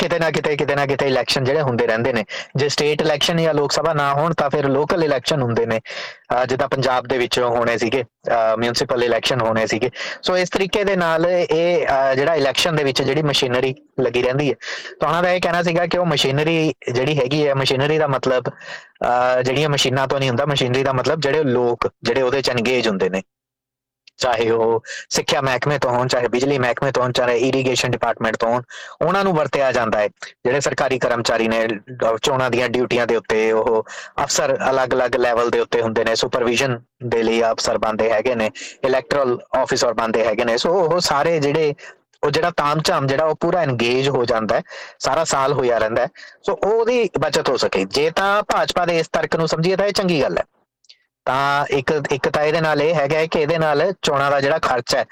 ਕਿਤੇ ਨਾ ਕਿਤੇ ਕਿਤੇ ਨਾ ਕਿਤੇ ਇਲੈਕਸ਼ਨ ਜਿਹੜੇ ਹੁੰਦੇ ਰਹਿੰਦੇ ਨੇ। ਜੇ ਸਟੇਟ ਇਲੈਕਸ਼ਨ ਜਾਂ ਲੋਕ ਸਭਾ ਨਾ ਹੋਣ ਤਾਂ ਫਿਰ ਲੋਕਲ ਇਲੈਕਸ਼ਨ ਹੁੰਦੇ ਨੇ। ਜਿੱਦਾਂ ਪੰਜਾਬ ਦੇ ਵਿੱਚ ਹੋਣੇ ਸੀਗੇ ਮਿਊਨਿਸਪਲ ਇਲੈਕਸ਼ਨ ਹੋਣੇ ਸੀਗੇ। ਸੋ ਇਸ ਤਰੀਕੇ ਦੇ ਨਾਲ ਇਹ ਜਿਹੜਾ ਇਲੈਕਸ਼ਨ ਦੇ ਵਿੱਚ ਜਿਹੜੀ ਮਸ਼ੀਨਰੀ ਲੱਗੀ ਰਹਿੰਦੀ ਹੈ। ਤਾਂ ਉਹਨਾਂ ਦਾ ਇਹ ਕਹਿਣਾ ਸੀਗਾ ਕਿ ਉਹ ਮਸ਼ੀਨਰੀ ਜਿਹੜੀ ਹੈਗੀ ਹੈ ਮਸ਼ੀਨਰੀ ਦਾ ਮਤਲਬ ਜਿਹੜੀਆਂ ਮਸ਼ੀਨਾਂ ਤੋਂ ਨਹੀਂ ਹੁੰਦਾ ਮਸ਼ੀਨਰੀ ਦਾ ਮਤਲਬ ਜਿਹੜੇ ਲੋਕ, ਜਿਹੜੇ ਉਹਦੇ ਚ ਐਨਗੇਜ ਹੁੰਦੇ ਨੇ। ਚਾਹੇ ਉਹ ਸਿੱਖਿਆ ਮਹਿਕਮੇ ਤੋਂ ਹੋਣ, ਚਾਹੇ ਬਿਜਲੀ ਮਹਿਕਮੇ ਤੋਂ ਹੋਣ, ਚਾਹੇ ਇਰੀਗੇਸ਼ਨ ਡਿਪਾਰਟਮੈਂਟ ਤੋਂ ਹੋਣ, ਉਹਨਾਂ ਨੂੰ ਵਰਤਿਆ ਜਾਂਦਾ ਹੈ। ਜਿਹੜੇ ਸਰਕਾਰੀ ਕਰਮਚਾਰੀ ਨੇ ਚੋਣਾਂ ਦੀਆਂ ਡਿਊਟੀਆਂ ਦੇ ਉੱਤੇ ਉਹ ਅਫਸਰ ਅਲੱਗ-ਅਲੱਗ ਲੈਵਲ ਦੇ ਉੱਤੇ ਹੁੰਦੇ ਨੇ ਸੁਪਰਵੀਜ਼ਨ ਦੇ ਲਈ ਅਫਸਰ ਬੰਦੇ ਹੈਗੇ ਨੇ ਇਲੈਕਟਰਲ ਆਫੀਸਰ ਬੰਦੇ ਹੈਗੇ ਨੇ। ਸੋ ਉਹ ਸਾਰੇ ਜਿਹੜੇ, ਉਹ ਜਿਹੜਾ ਤਾਮਝਾਮ ਜਿਹੜਾ ਉਹ ਪੂਰਾ ਐਨਗੇਜ ਹੋ ਜਾਂਦਾ ਹੈ, ਸਾਰਾ ਸਾਲ ਹੋਇਆ ਰਹਿੰਦਾ ਸੋ ਉਹਦੀ ਬਚਤ ਹੋ ਸਕੇ। ਜੇ ਤਾਂ ਭਾਜਪਾ ਦੇ ਇਸ ਤਰਕ ਨੂੰ ਸਮਝੀਏ ਤਾਂ ਇਹ ਚੰਗੀ ਗੱਲ ਹੈ। ਤਾਂ ਇੱਕ ਇੱਕ ਤਾਂ ਇਹਦੇ ਨਾਲ ਇਹ ਹੈਗਾ ਕਿ ਇਹਦੇ ਨਾਲ ਚੋਣਾਂ ਦਾ ਜਿਹੜਾ ਖਰਚ ਹੈ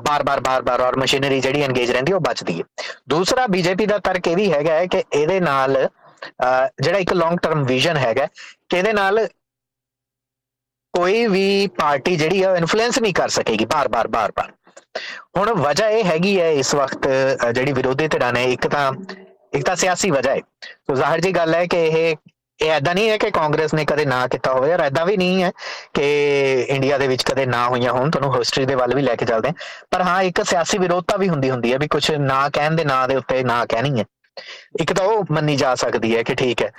ਬਾਰ-ਬਾਰ ਬਾਰ-ਬਾਰ ਔਰ ਮਸ਼ੀਨਰੀ ਜਿਹੜੀ ਐਨਗੇਜ ਰਹਿੰਦੀ ਉਹ ਬਚਦੀ ਹੈ। ਦੂਸਰਾ ਬੀਜੇਪੀ ਦਾ ਤਰਕ ਇਹ ਵੀ ਹੈਗਾ ਕਿ ਇਹਦੇ ਨਾਲ ਜਿਹੜਾ ਇੱਕ ਲੌਂਗ ਟਰਮ ਵਿਜ਼ਨ ਹੈਗਾ ਕਿ ਇਹਦੇ ਨਾਲ ਕੋਈ ਵੀ ਪਾਰਟੀ ਜਿਹੜੀ ਹੈ ਇਨਫਲੂਐਂਸ ਨਹੀਂ ਕਰ ਸਕੇਗੀ ਬਾਰ-ਬਾਰ ਬਾਰ-ਬਾਰ ਹੁਣ ਵਜ੍ਹਾ ਇਹ ਹੈਗੀ ਹੈ, ਇਸ ਵਕਤ ਜਿਹੜੀ ਵਿਰੋਧੀ ਧਿਰਾਂ ਨੇ, ਇੱਕ ਤਾਂ ਇੱਕ ਤਾਂ ਸਿਆਸੀ ਵਜ੍ਹਾ ਹੈ। ਸੋ ਜ਼ਾਹਿਰ ਜੀ ਗੱਲ ਹੈ ਕਿ ਇਹ ਇਹ ਐਦਾਂ ਨਹੀਂ ਹੈ ਕਿ ਕਾਂਗਰਸ ਨੇ ਕਦੇ ਨਾ ਕੀਤਾ ਹੋਵੇ, ਔਰ ਐਦਾਂ ਵੀ ਨਹੀਂ ਹੈ ਕਿ ਇੰਡੀਆ ਦੇ ਵਿੱਚ ਕਦੇ ਨਾ ਹੋਈਆਂ ਹੋਣ, ਤੁਹਾਨੂੰ ਹਿਸਟਰੀ ਦੇ ਵੱਲ ਵੀ ਲੈ ਕੇ ਚੱਲਦੇ ਪਰ ਹਾਂ, ਇੱਕ ਸਿਆਸੀ ਵਿਰੋਧਤਾ ਵੀ ਹੁੰਦੀ ਹੁੰਦੀ ਹੈ ਵੀ ਕੁਝ ਨਾ ਕਹਿਣ ਦੇ ਨਾਂ ਦੇ ਉੱਤੇ ਨਾ ਕਹਿਣੀ ਹੈ। ਇੱਕ ਤਾਂ ਉਹ ਮੰਨੀ ਜਾ ਸਕਦੀ ਹੈ ਕਿ ਠੀਕ ਹੈ।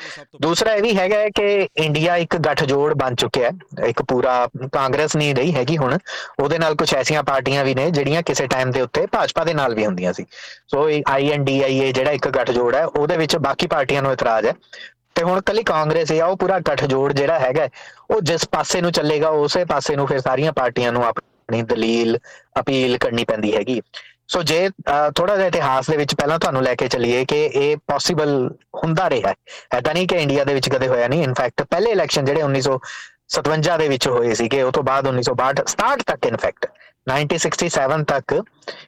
ਦੂਸਰਾ ਇਹ ਵੀ ਹੈਗਾ ਕਿ ਇੰਡੀਆ ਇੱਕ ਗੱਠਜੋੜ ਬਣ ਚੁੱਕਿਆ ਹੈ। ਇੱਕ ਪੂਰਾ ਕਾਂਗਰਸ ਨਹੀਂ ਰਹੀ ਹੈਗੀ ਹੁਣ। ਉਹਦੇ ਨਾਲ ਕੁਝ ਐਸੀਆਂ ਪਾਰਟੀਆਂ ਵੀ ਨੇ ਜਿਹੜੀਆਂ ਕਿਸੇ ਟਾਈਮ ਦੇ ਉੱਤੇ ਭਾਜਪਾ ਦੇ ਨਾਲ ਵੀ ਹੁੰਦੀਆਂ ਸੀ। ਸੋ ਆਈਐਨਡੀਆਈਏ ਜਿਹੜਾ ਇੱਕ ਗੱਠਜੋੜ ਹੈ, ਉਹਦੇ ਵਿੱਚ ਬਾਕੀ ਪਾਰਟੀਆਂ ਨੂੰ ਇਤਰਾਜ਼ ਹੈ। ਤੇ ਹੁਣ ਕੱਲੀ ਕਾਂਗਰਸ ਹੈ ਉਹ ਪੂਰਾ ਗੱਠਜੋੜ ਜਿਹੜਾ ਹੈਗਾ, ਉਹ ਜਿਸ ਪਾਸੇ ਨੂੰ ਚੱਲੇਗਾ, ਉਸੇ ਪਾਸੇ ਨੂੰ ਫਿਰ ਸਾਰੀਆਂ ਪਾਰਟੀਆਂ ਨੂੰ ਆਪਣੀ ਦਲੀਲ, ਅਪੀਲ ਕਰਨੀ ਪੈਂਦੀ ਹੈਗੀ। ਸੋ ਜੇ ਥੋੜਾ ਜਿਹਾ ਇਤਿਹਾਸ ਦੇ ਵਿੱਚ ਪਹਿਲਾਂ ਤੁਹਾਨੂੰ ਲੈ ਕੇ ਚੱਲੀਏ ਕਿ ਇਹ ਪੋਸੀਬਲ ਹੁੰਦਾ ਰਿਹਾ ਐਦਾਂ ਨਹੀਂ ਕਿ ਇੰਡੀਆ ਦੇ ਵਿੱਚ ਕਦੇ ਹੋਇਆ ਨਹੀਂ ਇਨਫੈਕਟ ਪਹਿਲੇ ਇਲੈਕਸ਼ਨ ਜਿਹੜੇ 1957 ਦੇ ਵਿੱਚ ਹੋਏ ਸੀਗੇ ਉਸ ਤੋਂ ਬਾਅਦ 1962 67 ਤੱਕ ਇਨਫੈਕਟ 1967 ਤੱਕ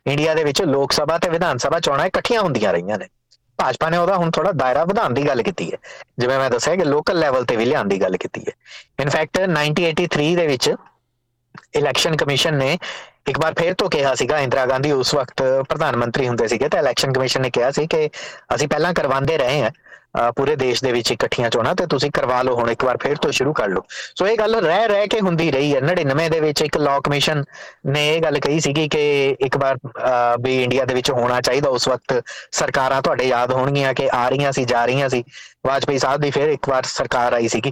ਇੰਡੀਆ ਦੇ ਵਿੱਚ ਲੋਕ ਸਭਾ ਤੇ ਵਿਧਾਨ ਸਭਾ ਚੋਣਾਂ ਇਕੱਠੀਆਂ ਹੁੰਦੀਆਂ ਰਹੀਆਂ ਨੇ। ਭਾਜਪਾ ਨੇ ਉਹਦਾ ਹੁਣ ਥੋੜਾ ਦਾਇਰਾ ਵਧਾਉਣ ਦੀ ਗੱਲ ਕੀਤੀ ਹੈ। ਜਿਵੇਂ ਮੈਂ ਦੱਸਿਆ ਕਿ ਲੋਕਲ ਲੈਵਲ ਤੇ ਵੀ ਲਿਆਉਣ ਦੀ ਗੱਲ ਕੀਤੀ ਹੈ। ਇਨਫੈਕਟ 1983 ਦੇ ਵਿੱਚ ਇਲੈਕਸ਼ਨ ਕਮਿਸ਼ਨ ਨੇ ਇੱਕ ਵਾਰ ਫੇਰ ਤੋਂ ਕਿਹਾ ਸੀਗਾ, ਇੰਦਰਾ ਗਾਂਧੀ ਉਸ ਵਕਤ ਪ੍ਰਧਾਨ ਮੰਤਰੀ ਹੁੰਦੇ ਸੀਗੇ, ਤਾਂ ਇਲੈਕਸ਼ਨ ਕਮਿਸ਼ਨ ਨੇ ਕਿਹਾ ਸੀ ਕਿ ਅਸੀਂ ਪਹਿਲਾਂ ਕਰਵਾਉਂਦੇ ਰਹੇ ਹਾਂ। ਪੂਰੇ ਦੇਸ਼ ਦੇ ਵਿੱਚ ਇਕੱਠੀਆਂ ਚੋਣਾਂ ਤੇ ਤੁਸੀਂ ਕਰਵਾ ਲਓ, ਹੁਣ ਇੱਕ ਵਾਰ ਫੇਰ ਤੋਂ ਸ਼ੁਰੂ ਕਰ ਲਓ। ਸੋ ਇਹ ਗੱਲ ਰਹਿ ਰਹਿ ਕੇ ਹੁੰਦੀ ਰਹੀ ਹੈ। 99 ਦੇ ਵਿੱਚ ਇੱਕ ਲਾਅ ਕਮਿਸ਼ਨ ਨੇ ਇਹ ਗੱਲ ਕਹੀ ਸੀਗੀ ਕਿ ਇੱਕ ਵਾਰ ਵੀ ਇੰਡੀਆ ਦੇ ਵਿੱਚ ਹੋਣਾ ਚਾਹੀਦਾ। ਉਸ ਵਕਤ ਸਰਕਾਰਾਂ ਤੁਹਾਡੇ ਯਾਦ ਹੋਣਗੀਆਂ ਕਿ ਆ ਰਹੀਆਂ ਸੀ, ਜਾ ਰਹੀਆਂ ਸੀ। ਵਾਜਪਾਈ ਸਾਹਿਬ ਦੀ ਫਿਰ ਇੱਕ ਵਾਰ ਸਰਕਾਰ ਆਈ ਸੀਗੀ।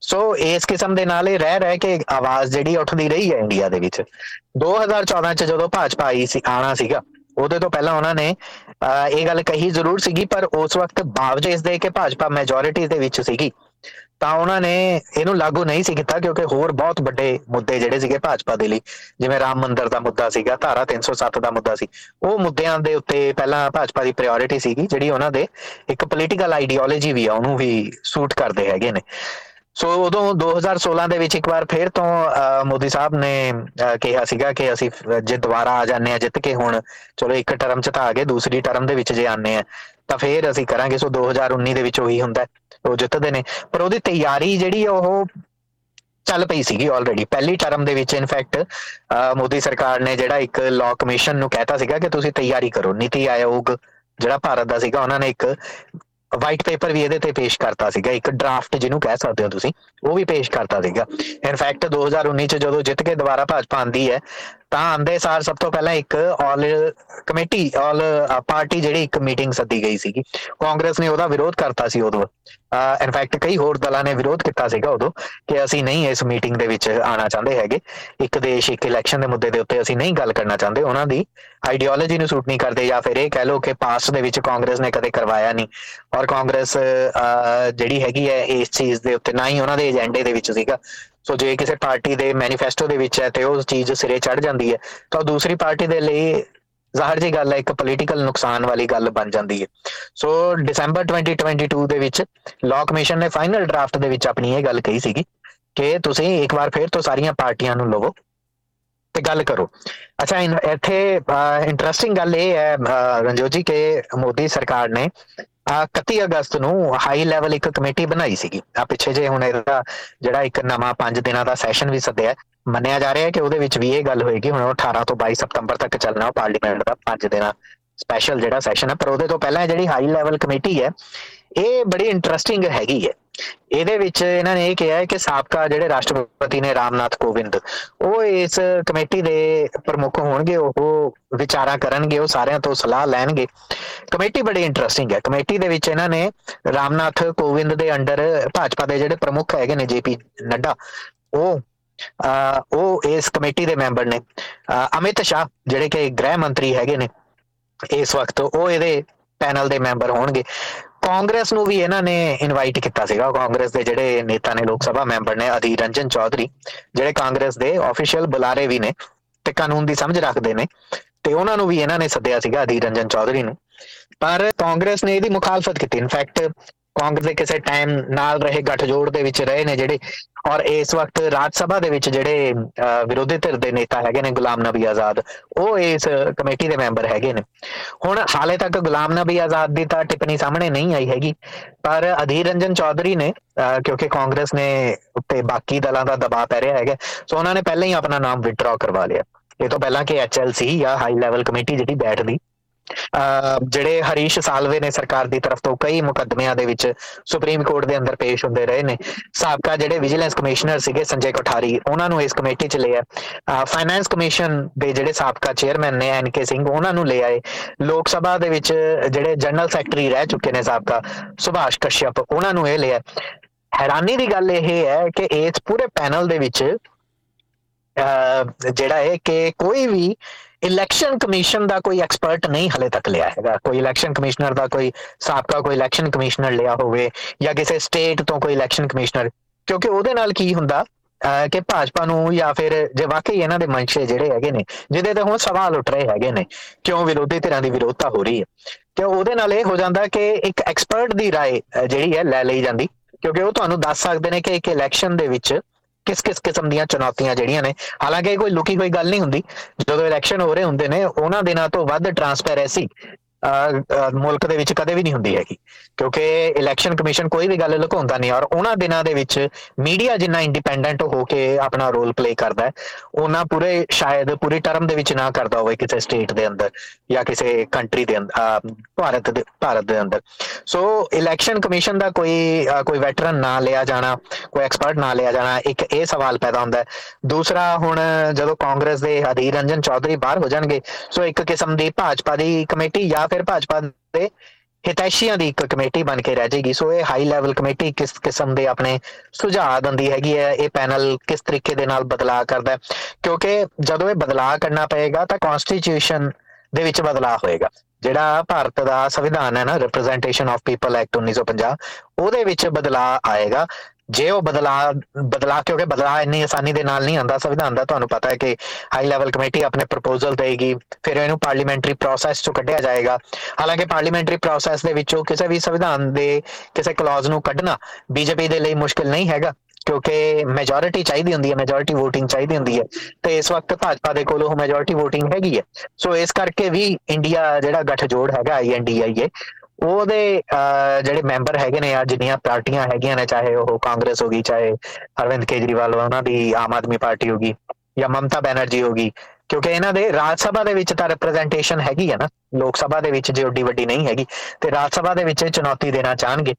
ਸੋ ਇਸ ਕਿਸਮ ਦੇ ਨਾਲ ਇਹ ਰਹਿ ਰਹਿ ਕੇ ਆਵਾਜ਼ ਜਿਹੜੀ ਉੱਠਦੀ ਰਹੀ ਹੈ ਇੰਡੀਆ ਦੇ ਵਿੱਚ। 2014 ਚ ਜਦੋਂ ਭਾਜਪਾ ਆਈ ਸੀ, ਆਣਾ ਸੀਗਾ, ਉਹਦੇ ਤੋਂ ਪਹਿਲਾਂ ਉਹਨਾਂ ਨੇ ਇਹ ਗੱਲ ਕਹੀ ਜ਼ਰੂਰ ਸੀਗੀ, ਪਰ ਉਸ ਵਕਤ ਬਾਵਜੂਦ ਇਸ ਦੇ ਕਿ ਭਾਜਪਾ ਮੈਜੋਰਿਟੀ ਦੇ ਵਿੱਚ ਸੀਗੀ, ਤਾਂ ਉਹਨਾਂ ਨੇ ਇਹਨੂੰ ਲਾਗੂ ਨਹੀਂ ਸੀ ਕੀਤਾ, ਕਿਉਂਕਿ ਹੋਰ ਬਹੁਤ ਵੱਡੇ ਮੁੱਦੇ ਜਿਹੜੇ ਸੀਗੇ ਭਾਜਪਾ ਦੇ ਲਈ, ਜਿਵੇਂ ਰਾਮ ਮੰਦਿਰ ਦਾ ਮੁੱਦਾ ਸੀਗਾ, ਧਾਰਾ 307 ਦਾ ਮੁੱਦਾ ਸੀ, ਉਹ ਮੁੱਦਿਆਂ ਦੇ ਉੱਤੇ ਪਹਿਲਾਂ ਭਾਜਪਾ ਦੀ ਪ੍ਰਾਇੋਰਟੀ ਸੀਗੀ, ਜਿਹੜੀ ਉਹਨਾਂ ਦੇ ਇੱਕ ਪੋਲੀਟੀਕਲ ਆਈਡੀਓਲੋਜੀ ਵੀ ਆ, ਉਹਨੂੰ ਵੀ ਸੂਟ ਕਰਦੇ ਹੈਗੇ ਨੇ। ਸੋ ਉਦੋਂ 2016 ਦੇ ਵਿੱਚ ਇੱਕ ਵਾਰ ਫੇਰ ਤੋਂ ਮੋਦੀ ਸਾਹਿਬ ਨੇ ਕਿਹਾ ਸੀਗਾ ਕਿ ਅਸੀਂ ਜੇ ਦੁਬਾਰਾ ਆ ਜਾਂਦੇ ਆ ਜਿੱਤ ਕੇ ਹੁਣ ਚਲੋ ਇੱਕ ਟਰਮ ਚ ਤਾਂ ਆ ਗਏ, ਦੂਸਰੀ ਟਰਮ ਦੇ ਵਿੱਚ ਜੇ ਆਨੇ ਆ ਤਾਂ ਫੇਰ ਅਸੀਂ ਕਰਾਂਗੇ। ਸੋ 2019 ਦੇ ਵਿੱਚ ਉਹੀ ਹੁੰਦਾ ਉਹ ਜਿੱਤਦੇ ਨੇ। ਪਰ ਉਹਦੀ ਤਿਆਰੀ ਜਿਹੜੀ ਉਹ ਚੱਲ ਪਈ ਸੀਗੀ ਆਲਰੇਡੀ ਪਹਿਲੀ ਟਰਮ ਦੇ ਵਿੱਚ ਇਨਫੈਕਟ ਮੋਦੀ ਸਰਕਾਰ ਨੇ ਜਿਹੜਾ ਇੱਕ ਲਾਅ ਕਮਿਸ਼ਨ ਨੂੰ ਕਹਿਤਾ ਸੀਗਾ ਕਿ ਤੁਸੀਂ ਤਿਆਰੀ ਕਰੋ, ਨੀਤੀ ਆਯੋਗ ਜਿਹੜਾ ਭਾਰਤ ਦਾ ਸੀਗਾ, ਉਹਨਾਂ ਨੇ ਇੱਕ ਵਾਈਟ ਪੇਪਰ ਵੀ ਇਹਦੇ ਤੇ ਪੇਸ਼ ਕਰਤਾ ਸੀਗਾ। ਇੱਕ ਡਰਾਫਟ ਜਿਹਨੂੰ ਕਹਿ ਸਕਦੇ ਹੋ ਤੁਸੀਂ, ਉਹ ਵੀ ਪੇਸ਼ ਕਰਤਾ ਸੀਗਾ। ਇਨਫੈਕਟ 2019 ਚ ਜਦੋਂ ਜਿੱਤ ਕੇ ਦੁਬਾਰਾ ਭਾਜਪਾ ਆਂਦੀ ਹੈ ਤਾਂ ਆਂਦੇ ਸਾਰ ਸਭ ਤੋਂ ਪਹਿਲਾਂ ਇੱਕ ਆਲ ਕਮੇਟੀ ਆਲ ਪਾਰਟੀ ਜਿਹੜੀ ਇੱਕ ਮੀਟਿੰਗ ਸੱਦੀ ਗਈ ਸੀਗੀ। ਕਾਂਗਰਸ ਨੇ ਉਹਦਾ ਵਿਰੋਧ ਕਰਤਾ ਸੀ ਉਦੋਂ। ਇਨਫੈਕਟ ਕਈ ਹੋਰ ਦਲਾਂ ਨੇ ਵਿਰੋਧ ਕੀਤਾ ਸੀਗਾ ਉਦੋਂ ਕਿ ਅਸੀਂ ਨਹੀਂ ਇਸ ਮੀਟਿੰਗ ਦੇ ਵਿੱਚ ਆਣਾ ਚਾਹੁੰਦੇ ਹੈਗੇ। ਇੱਕ ਦੇਸ਼, ਇੱਕ ਇਲੈਕਸ਼ਨ ਦੇ ਮੁੱਦੇ ਦੇ ਉੱਤੇ ਅਸੀਂ ਨਹੀਂ ਗੱਲ ਕਰਨਾ ਚਾਹੁੰਦੇ। ਉਹਨਾਂ ਦੀ ਆਈਡੀਓਲੋਜੀ ਨੂੰ ਸੂਟ ਨਹੀਂ ਕਰਦੇ ਜਾਂ ਫਿਰ ਇਹ ਕਹਿ ਲਓ ਕਿ ਪਾਸਟ ਦੇ ਵਿੱਚ ਕਾਂਗਰਸ ਨੇ ਕਦੇ ਕਰਵਾਇਆ ਨਹੀਂ। ਔਰ ਕਾਂਗਰਸ ਜਿਹੜੀ ਹੈਗੀ ਹੈ ਇਸ ਚੀਜ਼ ਦੇ ਉੱਤੇ ਨਾ ਹੀ ਉਹਨਾਂ ਦੇ ਏਜੰਡੇ ਦੇ ਵਿੱਚ ਸੀਗਾ। ਸੋ ਜੇ ਕਿਸੇ ਪਾਰਟੀ ਦੇ ਮੈਨੀਫੈਸਟੋ ਦੇ ਵਿੱਚ ਹੈ ਤੇ ਉਹ ਚੀਜ਼ ਸਿਰੇ ਚੜ ਜਾਂਦੀ ਹੈ, ਤਾਂ ਦੂਸਰੀ ਪਾਰਟੀ ਦੇ ਲਈ ਜ਼ਾਹਰ ਜੀ ਗੱਲ ਹੈ, ਇੱਕ ਪੋਲੀਟੀਕਲ ਨੁਕਸਾਨ ਵਾਲੀ ਗੱਲ ਬਣ ਜਾਂਦੀ ਹੈ। ਸੋ ਦਸੰਬਰ 2022 ਦੇ ਵਿੱਚ ਲਾਅ ਕਮਿਸ਼ਨ ਨੇ ਫਾਈਨਲ ਡਰਾਫਟ ਦੇ ਵਿੱਚ ਆਪਣੀ ਇਹ ਗੱਲ ਕਹੀ ਸੀਗੀ ਕਿ ਤੁਸੀਂ ਇੱਕ ਵਾਰ ਫਿਰ ਤੋਂ ਸਾਰੀਆਂ ਪਾਰਟੀਆਂ ਨੂੰ ਲਵੋ ਤੇ ਗੱਲ ਕਰੋ। ਅੱਛਾ ਇੱਥੇ ਇੰਟਰਸਟਿੰਗ ਗੱਲ ਇਹ ਹੈ ਰਣਜੋਤ ਜੀ, ਕਿ ਮੋਦੀ ਸਰਕਾਰ ਨੇ 31 ਅਗਸਤ ਨੂੰ ਹਾਈ ਲੈਵਲ ਇੱਕ ਕਮੇਟੀ ਬਣਾਈ ਸੀਗੀ। ਆ ਪਿੱਛੇ ਜੇ ਹੁਣ ਇਹਦਾ ਜਿਹੜਾ ਇੱਕ ਨਵਾਂ 5 ਦਿਨਾਂ ਦਾ ਸੈਸ਼ਨ ਵੀ ਸੱਦਿਆ ਮੰਨਿਆ ਜਾ ਰਿਹਾ ਹੈ ਕਿ ਉਹਦੇ ਵਿੱਚ ਵੀ ਇਹ ਗੱਲ ਹੋਏਗੀ, ਹੁਣ 18 ਤੋਂ 22 ਸਤੰਬਰ ਤੱਕ ਚੱਲਣਾ ਪਾਰਲੀਮੈਂਟ ਦਾ 5 ਦਿਨਾਂ ਸਪੈਸ਼ਲ ਜਿਹੜਾ ਸੈਸ਼ਨ ਹੈ। ਪਰ ਉਹਦੇ ਤੋਂ ਪਹਿਲਾਂ ਜਿਹੜੀ ਹਾਈ ਲੈਵਲ ਕਮੇਟੀ ਹੈ, ਇਹ ਬੜੀ ਇੰਟਰਸਟਿੰਗ ਹੈਗੀ ਹੈ। ਇਹਦੇ ਵਿੱਚ ਇਹਨਾਂ ਨੇ ਇਹ ਕਿਹਾ ਹੈ ਕਿ ਸਾਬਕਾ ਜਿਹੜੇ ਰਾਸ਼ਟਰਪਤੀ ਨੇ ਰਾਮਨਾਥ ਕੋਵਿੰਦ, ਉਹ ਇਸ ਕਮੇਟੀ ਦੇ ਪ੍ਰਮੁੱਖ ਹੋਣਗੇ, ਉਹ ਵਿਚਾਰਾਂ ਕਰਨਗੇ, ਉਹ ਸਾਰਿਆਂ ਤੋਂ ਸਲਾਹ ਲੈਣਗੇ। ਕਮੇਟੀ ਬੜੀ ਇੰਟਰਸਟਿੰਗ ਹੈ। ਕਮੇਟੀ ਦੇ ਵਿੱਚ ਇਹਨਾਂ ਨੇ ਰਾਮਨਾਥ ਕੋਵਿੰਦ ਦੇ ਅੰਡਰ ਭਾਜਪਾ ਦੇ ਜਿਹੜੇ ਪ੍ਰਮੁੱਖ ਹੈਗੇ ਨੇ, ਜੇਪੀ ਨੱਡਾ, ਉਹ ਉਹ ਇਸ ਕਮੇਟੀ ਦੇ ਮੈਂਬਰ ਨੇ। ਅਮਿਤ ਸ਼ਾਹ ਜਿਹੜੇ ਕਿ ਗ੍ਰਹਿ ਮੰਤਰੀ ਹੈਗੇ ਨੇ, ਇਸ ਵਕਤ ਉਹ ਇਹਦੇ ਪੈਨਲ ਦੇ ਮੈਂਬਰ ਹੋਣਗੇ। ਕਾਂਗਰਸ ਨੂੰ ਵੀ ਇਹਨਾਂ ਨੇ ਇਨਵਾਈਟ ਕੀਤਾ ਸੀਗਾ। ਕਾਂਗਰਸ ਦੇ ਜਿਹੜੇ ਨੇਤਾ ਨੇ, ਲੋਕ ਸਭਾ ਮੈਂਬਰ ਨੇ, ਅਧੀਰ ਰੰਜਨ ਚੌਧਰੀ, ਜਿਹੜੇ ਕਾਂਗਰਸ ਦੇ ਆਫੀਸ਼ੀਅਲ ਬੁਲਾਰੇ ਵੀ ਨੇ ਤੇ ਕਾਨੂੰਨ ਦੀ ਸਮਝ ਰੱਖਦੇ ਨੇ ਤੇ ਉਹਨਾਂ ਨੂੰ ਵੀ ਇਹਨਾਂ ਨੇ ਸੱਦਿਆ ਸੀਗਾ, ਅਧੀਰ ਰੰਜਨ ਚੌਧਰੀ ਨੂੰ। ਪਰ ਕਾਂਗਰਸ ਨੇ ਇਹਦੀ ਮੁਖਾਲਫਤ ਕੀਤੀ। ਇਨਫੈਕਟ ਕਾਂਗਰਸ ਦੇ ਕਿਸੇ ਟਾਈਮ ਨਾਲ ਰਹੇ ਗੱਠਜੋੜ ਦੇ ਵਿੱਚ ਰਹੇ ਨੇ ਜਿਹੜੇ ਔਰ ਇਸ ਵਕਤ ਰਾਜ ਸਭਾ ਦੇ ਵਿੱਚ ਜਿਹੜੇ ਵਿਰੋਧੀ ਧਿਰ ਦੇ ਨੇਤਾ ਹੈਗੇ ਨੇ ਗੁਲਾਮ ਨਬੀ ਆਜ਼ਾਦ, ਉਹ ਇਸ ਕਮੇਟੀ ਦੇ ਮੈਂਬਰ ਹੈਗੇ ਨੇ। ਹੁਣ ਹਾਲੇ ਤੱਕ ਗੁਲਾਮ ਨਬੀ ਆਜ਼ਾਦ ਦੀ ਤਾਂ ਟਿੱਪਣੀ ਸਾਹਮਣੇ ਨਹੀਂ ਆਈ ਹੈਗੀ, ਪਰ ਅਧੀਰ ਰੰਜਨ ਚੌਧਰੀ ਨੇ ਕਿਉਂਕਿ ਕਾਂਗਰਸ ਨੇ ਉੱਤੇ ਬਾਕੀ ਦਲਾਂ ਦਾ ਦਬਾਅ ਪੈ ਰਿਹਾ ਹੈਗਾ, ਸੋ ਉਹਨਾਂ ਨੇ ਪਹਿਲਾਂ ਹੀ ਆਪਣਾ ਨਾਮ ਵਿਡਰਾ ਕਰਵਾ ਲਿਆ। ਇਹ ਤੋਂ ਪਹਿਲਾਂ ਕਿ ਐਚਐਲਸੀ ਜਾਂ ਹਾਈ ਲੈਵਲ ਕਮੇਟੀ ਜਿਹੜੀ ਬੈਠਦੀ ਜਿਹੜੇ ਹਰੀਸ਼ ਸਾਲਵੇ ਨੇ ਸਰਕਾਰ ਦੀ ਤਰਫ ਤੋਂ ਕਈ ਮੁਕੱਦਮਿਆਂ ਦੇ ਵਿੱਚ ਸੁਪਰੀਮ ਕੋਰਟ ਦੇ ਅੰਦਰ ਪੇਸ਼ ਹੁੰਦੇ ਰਹੇ ਨੇ। ਸਾਬਕਾ ਜਿਹੜੇ ਵਿਜੀਲੈਂਸ ਕਮਿਸ਼ਨਰ ਸੀਗੇ ਸੰਜੇ ਕੋਠਾਰੀ, ਉਹਨਾਂ ਨੂੰ ਇਸ ਕਮੇਟੀ 'ਚ ਲਿਆ। ਫਾਈਨੈਂਸ ਕਮਿਸ਼ਨ ਦੇ ਜਿਹੜੇ ਸਾਬਕਾ ਚੇਅਰਮੈਨ ਨੇ ਐਨਕੇ ਸਿੰਘ, ਉਹਨਾਂ ਨੂੰ ਲੈ ਆਏ ਲੋਕ ਸਭਾ ਦੇ ਵਿੱਚ ਜਿਹੜੇ ਜਨਰਲ ਸੈਕਟਰੀ ਰਹਿ ਚੁੱਕੇ ਨੇ ਸਾਬਕਾ, ਸੁਭਾਸ਼ ਕਸ਼ਯਪ, ਉਹਨਾਂ ਨੂੰ ਇਹ ਲਿਆ। ਹੈਰਾਨੀ ਦੀ ਗੱਲ ਇਹ ਹੈ ਕਿ ਇਸ ਪੂਰੇ ਪੈਨਲ ਦੇ ਵਿੱਚ ਜਿਹੜਾ ਹੈ ਕਿ ਕੋਈ ਵੀ ਇਲੈਕਸ਼ਨ ਕਮਿਸ਼ਨ ਦਾ ਕੋਈ ਐਕਸਪਰਟ ਨਹੀਂ ਹਲੇ ਤੱਕ ਲਿਆ ਹੈਗਾ ਕੋਈ ਇਲੈਕਸ਼ਨ ਕਮਿਸ਼ਨਰ ਦਾ ਕੋਈ ਸਾਬਕਾ ਕੋਈ ਇਲੈਕਸ਼ਨ ਕਮਿਸ਼ਨਰ ਲਿਆ ਹੋਵੇ ਜਾਂ ਕਿਸੇ ਸਟੇਟ ਤੋਂ ਕੋਈ ਇਲੈਕਸ਼ਨ ਕਮਿਸ਼ਨਰ ਕਿਉਂਕਿ ਉਹਦੇ ਨਾਲ ਕੀ ਹੁੰਦਾ ਕਿ ਭਾਜਪਾ ਨੂੰ ਜਾਂ ਫਿਰ ਜੇ ਵਾਕਈ ਇਹਨਾਂ ਦੇ ਮੰਸ਼ੇ ਜਿਹੜੇ ਹੈਗੇ ਨੇ ਜਿਹਦੇ ਤੇ ਹੁਣ ਸਵਾਲ ਉੱਠ ਰਹੇ ਹੈਗੇ ਨੇ ਕਿਉਂ ਵਿਰੋਧੀ ਧਿਰਾਂ ਦੀ ਵਿਰੋਧਤਾ ਹੋ ਰਹੀ ਹੈ ਕਿ ਉਹਦੇ ਨਾਲ ਇਹ ਹੋ ਜਾਂਦਾ ਕਿ ਇੱਕ ਐਕਸਪਰਟ ਦੀ رائے ਜਿਹੜੀ ਹੈ ਲੈ ਲਈ ਜਾਂਦੀ ਕਿਉਂਕਿ ਉਹ ਤੁਹਾਨੂੰ ਦੱਸ ਸਕਦੇ ਨੇ ਕਿ ਇੱਕ ਇਲੈਕਸ਼ਨ ਦੇ ਵਿੱਚ ਕਿਸ ਕਿਸ ਕਿਸਮ ਦੀਆਂ ਚੁਣੌਤੀਆਂ ਜਿਹੜੀਆਂ ਨੇ, ਹਾਲਾਂਕਿ ਕੋਈ ਲੁਕੀ ਕੋਈ ਗੱਲ ਨਹੀਂ ਹੁੰਦੀ। ਜਦੋਂ ਇਲੈਕਸ਼ਨ ਹੋ ਰਹੇ ਹੁੰਦੇ ਨੇ, ਉਹਨਾਂ ਦਿਨਾਂ ਤੋਂ ਵੱਧ ਟਰਾਂਸਪੇਰੈਂਸੀ ਮੁਲਕ ਦੇ ਵਿੱਚ ਕਦੇ ਵੀ ਨਹੀਂ ਹੁੰਦੀ ਹੈਗੀ। ਕਿਉਂਕਿ ਇਲੈਕਸ਼ਨ ਕਮਿਸ਼ਨ ਕੋਈ ਵੀ ਗੱਲ ਲੁਕਾਉਂਦਾ ਨਹੀਂ ਔਰ ਉਹਨਾਂ ਦਿਨਾਂ ਦੇ ਵਿੱਚ ਮੀਡੀਆ ਜਿੰਨਾ ਇੰਡੀਪੈਂਡੈਂਟ ਹੋ ਕੇ ਆਪਣਾ ਰੋਲ ਪਲੇ ਕਰਦਾ ਹੈ, ਉਹਨਾਂ ਪੂਰੇ ਸ਼ਾਇਦ ਪੂਰੀ ਟਰਮ ਦੇ ਵਿੱਚ ਨਾ ਕਰਦਾ ਹੋਵੇ ਕਿਸੇ ਸਟੇਟ ਦੇ ਅੰਦਰ ਜਾਂ ਕਿਸੇ ਕੰਟਰੀ ਦੇ ਅੰਦਰ ਭਾਰਤ ਦੇ ਭਾਰਤ ਦੇ ਅੰਦਰ। ਸੋ ਇਲੈਕਸ਼ਨ ਕਮਿਸ਼ਨ ਦਾ ਕੋਈ ਕੋਈ ਵੈਟਰਨ ਨਾ ਲਿਆ ਜਾਣਾ, ਕੋਈ ਐਕਸਪਰਟ ਨਾ ਲਿਆ ਜਾਣਾ, ਇੱਕ ਇਹ ਸਵਾਲ ਪੈਦਾ ਹੁੰਦਾ ਹੈ। ਦੂਸਰਾ ਹੁਣ ਜਦੋਂ ਕਾਂਗਰਸ ਦੇ ਅਧੀਰ ਰੰਜਨ ਚੌਧਰੀ ਬਾਹਰ ਹੋ ਜਾਣਗੇ, ਸੋ ਇੱਕ ਕਿਸਮ ਦੀ ਭਾਜਪਾ ਦੀ ਕਮੇਟੀ ਜਾਂ ਫਿਰ ਭਾਜਪਾ ਦੇ ਹਿਤੈਸ਼ੀਆਂ ਦੀ ਇੱਕ ਕਮੇਟੀ ਬਣ ਕੇ ਰਹਿ ਜਾਏਗੀ ਸੋ ਇਹ ਹਾਈ ਲੈਵਲ ਕਮੇਟੀ ਕਿਸ ਕਿਸਮ ਦੇ ਆਪਣੇ ਸੁਝਾਅ ਦਿੰਦੀ ਹੈਗੀ ਹੈ, ਇਹ ਪੈਨਲ ਕਿਸ ਤਰੀਕੇ ਦੇ ਨਾਲ ਬਦਲਾਅ ਕਰਦਾ ਕਿਉਂਕਿ ਜਦੋਂ ਇਹ ਬਦਲਾਅ ਕਰਨਾ ਪਏਗਾ ਤਾਂ ਕਨਸਟੀਟਿਊਸ਼ਨ ਦੇ ਵਿੱਚ ਬਦਲਾਅ ਹੋਏਗਾ। ਜਿਹੜਾ ਭਾਰਤ ਦਾ ਸੰਵਿਧਾਨ ਹੈ ਨਾ ਰਿਪਰੈਜ਼ੈਂਟੇਸ਼ਨ ਆਫ ਪੀਪਲ ਐਕਟ 1950 ਉਹਦੇ ਵਿੱਚ ਬਦਲਾਅ ਆਏਗਾ। ਜੇ ਉਹ ਬਦਲਾ ਬਦਲਾ ਕਿਉਂਕਿ ਬਦਲਾ ਇੰਨੀ ਆਸਾਨੀ ਦੇ ਨਾਲ ਨਹੀਂ ਆਂਦਾ ਸੰਵਿਧਾਨ ਦਾ ਤੁਹਾਨੂੰ ਪਤਾ ਹੈ ਕਿ ਹਾਈ ਲੈਵਲ ਕਮੇਟੀ ਆਪਣੇ ਪ੍ਰਪੋਜ਼ਲ ਦੇਗੀ ਫਿਰ ਇਹਨੂੰ ਪਾਰਲੀਮੈਂਟਰੀ ਪ੍ਰੋਸੈਸ ਚੋਂ ਕੱਢਿਆ ਜਾਏਗਾ। ਹਾਲਾਂਕਿ ਪਾਰਲੀਮੈਂਟਰੀ ਪ੍ਰੋਸੈਸ ਦੇ ਵਿੱਚੋਂ ਕਿਸੇ ਵੀ ਸੰਵਿਧਾਨ ਦੇ ਕਿਸੇ ਕਲੌਜ਼ ਨੂੰ ਕੱਢਣਾ ਬੀਜੇਪੀ ਦੇ ਲਈ ਮੁਸ਼ਕਲ ਨਹੀਂ ਹੈਗਾ, ਕਿਉਂਕਿ ਮੈਜੋਰਿਟੀ ਚਾਹੀਦੀ ਹੁੰਦੀ ਹੈ ਮੈਜੋਰਿਟੀ VOTING ਚਾਹੀਦੀ ਹੁੰਦੀ ਹੈ। ਤੇ ਇਸ ਵਕਤ ਭਾਜਪਾ ਦੇ ਕੋਲ ਉਹ ਮੈਜੋਰਿਟੀ VOTING ਹੈਗੀ ਹੈ। ਸੋ ਇਸ ਕਰਕੇ ਵੀ ਇੰਡੀਆ ਜਿਹੜਾ ਗੱਠਜੋੜ ਹੈਗਾ ਆਈਐਨਡੀਆਈਏ ਉਹਦੇ ਜਿਹੜੇ ਮੈਂਬਰ ਹੈਗੇ ਨੇ ਆ, ਜਿੰਨੀਆਂ ਪਾਰਟੀਆਂ ਹੈਗੀਆਂ ਨੇ, ਚਾਹੇ ਉਹ ਕਾਂਗਰਸ ਹੋਗੀ ਚਾਹੇ ਅਰਵਿੰਦ ਕੇਜਰੀਵਾਲ, ਉਹਨਾਂ ਦੀ ਆਮ ਆਦਮੀ ਪਾਰਟੀ ਹੋਗੀ ਜਾਂ ਮਮਤਾ ਬੈਨਰਜੀ ਹੋਗੀ ਕਿਉਂਕਿ ਇਹਨਾਂ ਦੇ ਰਾਜ ਸਭਾ ਦੇ ਵਿੱਚ ਤਾਂ ਰਿਪਰੈਜ਼ੈਂਟੇਸ਼ਨ ਹੈਗੀ ਹੈ ਨਾ, ਲੋਕ ਸਭਾ ਦੇ ਵਿੱਚ ਜੇ ਓਡੀ ਵੱਡੀ ਨਹੀਂ ਹੈਗੀ, ਤੇ ਰਾਜ ਸਭਾ ਦੇ ਵਿੱਚ ਚੁਣੌਤੀ ਦੇਣਾ ਚਾਹਣਗੇ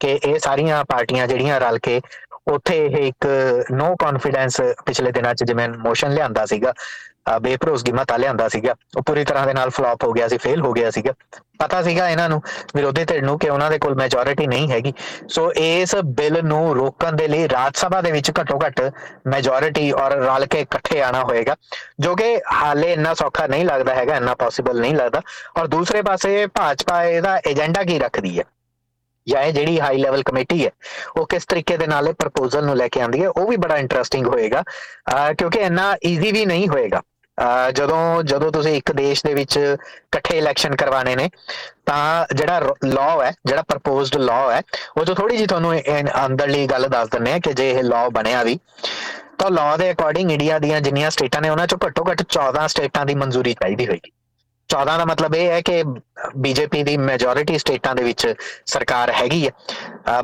ਕਿ ਇਹ ਸਾਰੀਆਂ ਪਾਰਟੀਆਂ ਜਿਹੜੀਆਂ ਰਲ ਕੇ ਉੱਥੇ ਇਹ ਇੱਕ ਨੋ ਕੌਨਫੀਡੈਂਸ ਪਿਛਲੇ ਦਿਨਾਂ 'ਚ ਜਿਵੇਂ ਮੋਸ਼ਨ ਲਿਆਂਦਾ ਸੀਗਾ ਬੇਪਰੋਸਗੀ ਮਤਾ ਲਿਆਂਦਾ ਸੀਗਾ। ਉਹ ਪੂਰੀ ਤਰ੍ਹਾਂ ਦੇ ਨਾਲ ਫਲॉप ਹੋ ਗਿਆ ਸੀ ਫੇਲ ਹੋ ਗਿਆ ਸੀਗਾ। ਪਤਾ ਸੀਗਾ ਇਹਨਾਂ ਨੂੰ ਵਿਰੋਧੀ ਧਿਰ ਨੂੰ ਕਿ ਉਹਨਾਂ ਦੇ ਕੋਲ ਮੈਜੋਰਿਟੀ ਨਹੀਂ ਹੈਗੀ। ਸੋ ਇਸ ਬਿੱਲ ਨੂੰ ਰੋਕਣ ਦੇ ਲਈ ਰਾਜ ਸਭਾ ਦੇ ਵਿੱਚ ਘੱਟੋ ਘੱਟ ਮੈਜੋਰਿਟੀ ਔਰ ਰਲ ਕੇ ਇਕੱਠੇ ਆਣਾ ਹੋਏਗਾ, ਜੋ ਕਿ ਹਾਲੇ ਇੰਨਾ ਸੌਖਾ ਨਹੀਂ ਲੱਗਦਾ ਹੈਗਾ, ਇੰਨਾ ਪੋਸੀਬਲ ਨਹੀਂ ਲੱਗਦਾ। ਔਰ ਦੂਸਰੇ ਪਾਸੇ ਭਾਜਪਾ ਇਹਦਾ ਏਜੰਡਾ ਕੀ ਰੱਖਦੀ ਹੈ? ਜਾਂ ਇਹ ਜਿਹੜੀ ਹਾਈ ਲੈਵਲ ਕਮੇਟੀ ਹੈ, ਉਹ ਕਿਸ ਤਰੀਕੇ ਦੇ ਨਾਲ ਇਹ ਪ੍ਰਪੋਜ਼ਲ ਨੂੰ ਲੈ ਕੇ ਆਂਦੀ ਹੈ, ਉਹ ਵੀ ਬੜਾ ਇੰਟਰਸਟਿੰਗ ਹੋਏਗਾ ਕਿਉਂਕਿ ਇੰਨਾ ਈਜ਼ੀ ਵੀ ਨਹੀਂ ਹੋਏਗਾ। ਜਦੋਂ ਜਦੋਂ ਤੁਸੀਂ ਇੱਕ ਦੇਸ਼ ਦੇ ਵਿੱਚ ਇਕੱਠੇ ਇਲੈਕਸ਼ਨ ਕਰਵਾਣੇ ਨੇ, ਤਾਂ ਜਿਹੜਾ ਲਾਅ ਹੈ, ਜਿਹੜਾ ਪ੍ਰਪੋਜ਼ਡ ਲਾਅ ਹੈ, ਉਹ ਜੋ ਥੋੜੀ ਜੀ ਤੁਹਾਨੂੰ ਅੰਦਰਲੀ ਗੱਲ ਦੱਸ ਦਿੰਨੇ ਆ ਕਿ ਜੇ ਇਹ ਲਾਅ ਬਣਿਆ ਵੀ, ਤਾਂ ਲਾਅ ਦੇ ਅਕੋਰਡਿੰਗ ਇੰਡੀਆ ਦੀਆਂ ਜਿੰਨੀਆਂ ਸਟੇਟਾਂ ਨੇ, ਉਹਨਾਂ ਚੋਂ ਘੱਟੋ ਘੱਟ 14 ਸਟੇਟਾਂ ਦੀ ਮਨਜ਼ੂਰੀ ਚਾਹੀਦੀ ਹੋਏਗੀ। 14 ਦਾ ਮਤਲਬ ਇਹ ਹੈ ਕਿ ਬੀਜੇਪੀ ਦੀ ਮੈਜੋਰਿਟੀ ਸਟੇਟਾਂ ਦੇ ਵਿੱਚ ਸਰਕਾਰ ਹੈਗੀ ਹੈ।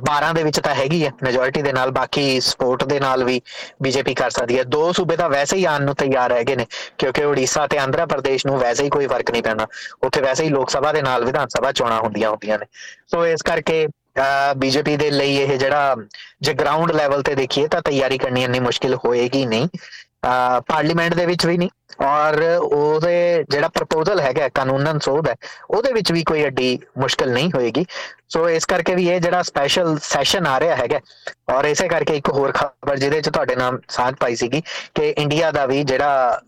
12 ਦੇ ਵਿੱਚ ਤਾਂ ਹੈਗੀ ਹੈ ਮੈਜੋਰਿਟੀ ਦੇ ਨਾਲ, ਬਾਕੀ ਸਪੋਰਟ ਦੇ ਨਾਲ ਵੀ ਬੀਜੇਪੀ ਕਰ ਸਕਦੀ ਹੈ। ਦੋ ਸੂਬੇ ਤਾਂ ਵੈਸੇ ਹੀ ਆਣ ਨੂੰ ਤਿਆਰ ਹੈਗੇ ਨੇ, ਕਿਉਂਕਿ ਓਡੀਸ਼ਾ ਤੇ ਆਂਧਰਾ ਪ੍ਰਦੇਸ਼ ਨੂੰ ਵੈਸੇ ਹੀ ਕੋਈ ਫ਼ਰਕ ਨਹੀਂ ਪੈਣਾ ਉੱਥੇ ਵੈਸੇ ਹੀ ਲੋਕ ਸਭਾ ਦੇ ਨਾਲ ਵਿਧਾਨ ਸਭਾ ਚੋਣਾਂ ਹੁੰਦੀਆਂ ਹੁੰਦੀਆਂ ਨੇ। ਸੋ ਇਸ ਕਰਕੇ ਬੀਜੇਪੀ ਦੇ ਲਈ ਇਹ ਜਿਹੜਾ ਜੇ ਗਰਾਊਂਡ ਲੈਵਲ ਤੇ ਦੇਖੀਏ ਤਾਂ ਤਿਆਰੀ ਕਰਨੀ ਇੰਨੀ ਮੁਸ਼ਕਿਲ ਹੋਏਗੀ ਨਹੀਂ। ਪਾਰਲੀਮੈਂਟ ਦੇ ਵਿੱਚ ਵੀ ਨਹੀਂ। ਔਰ ਉਹਦੇ ਜਿਹੜਾ ਪ੍ਰਪੋਜ਼ਲ ਹੈਗਾ, ਕਾਨੂੰਨਨ ਸੋਧ ਹੈ, ਉਹਦੇ ਵਿੱਚ ਵੀ ਕੋਈ ਏਡੀ ਮੁਸ਼ਕਲ ਨਹੀਂ ਹੋਏਗੀ। ਸੋ ਇਸ ਕਰਕੇ ਵੀ ਇਹ ਜਿਹੜਾ ਸਪੈਸ਼ਲ ਸੈਸ਼ਨ ਆ ਰਿਹਾ ਹੈਗਾ, ਔਰ ਇਸੇ ਕਰਕੇ ਇੱਕ ਹੋਰ ਖਬਰ ਜਿਹਦੇ ਚ ਤੁਹਾਡੇ ਨਾਮ ਸਾਂਝ ਪਾਈ ਸੀਗੀ ਕਿ ਇੰਡੀਆ ਦਾ ਵੀ ਜਿਹੜਾ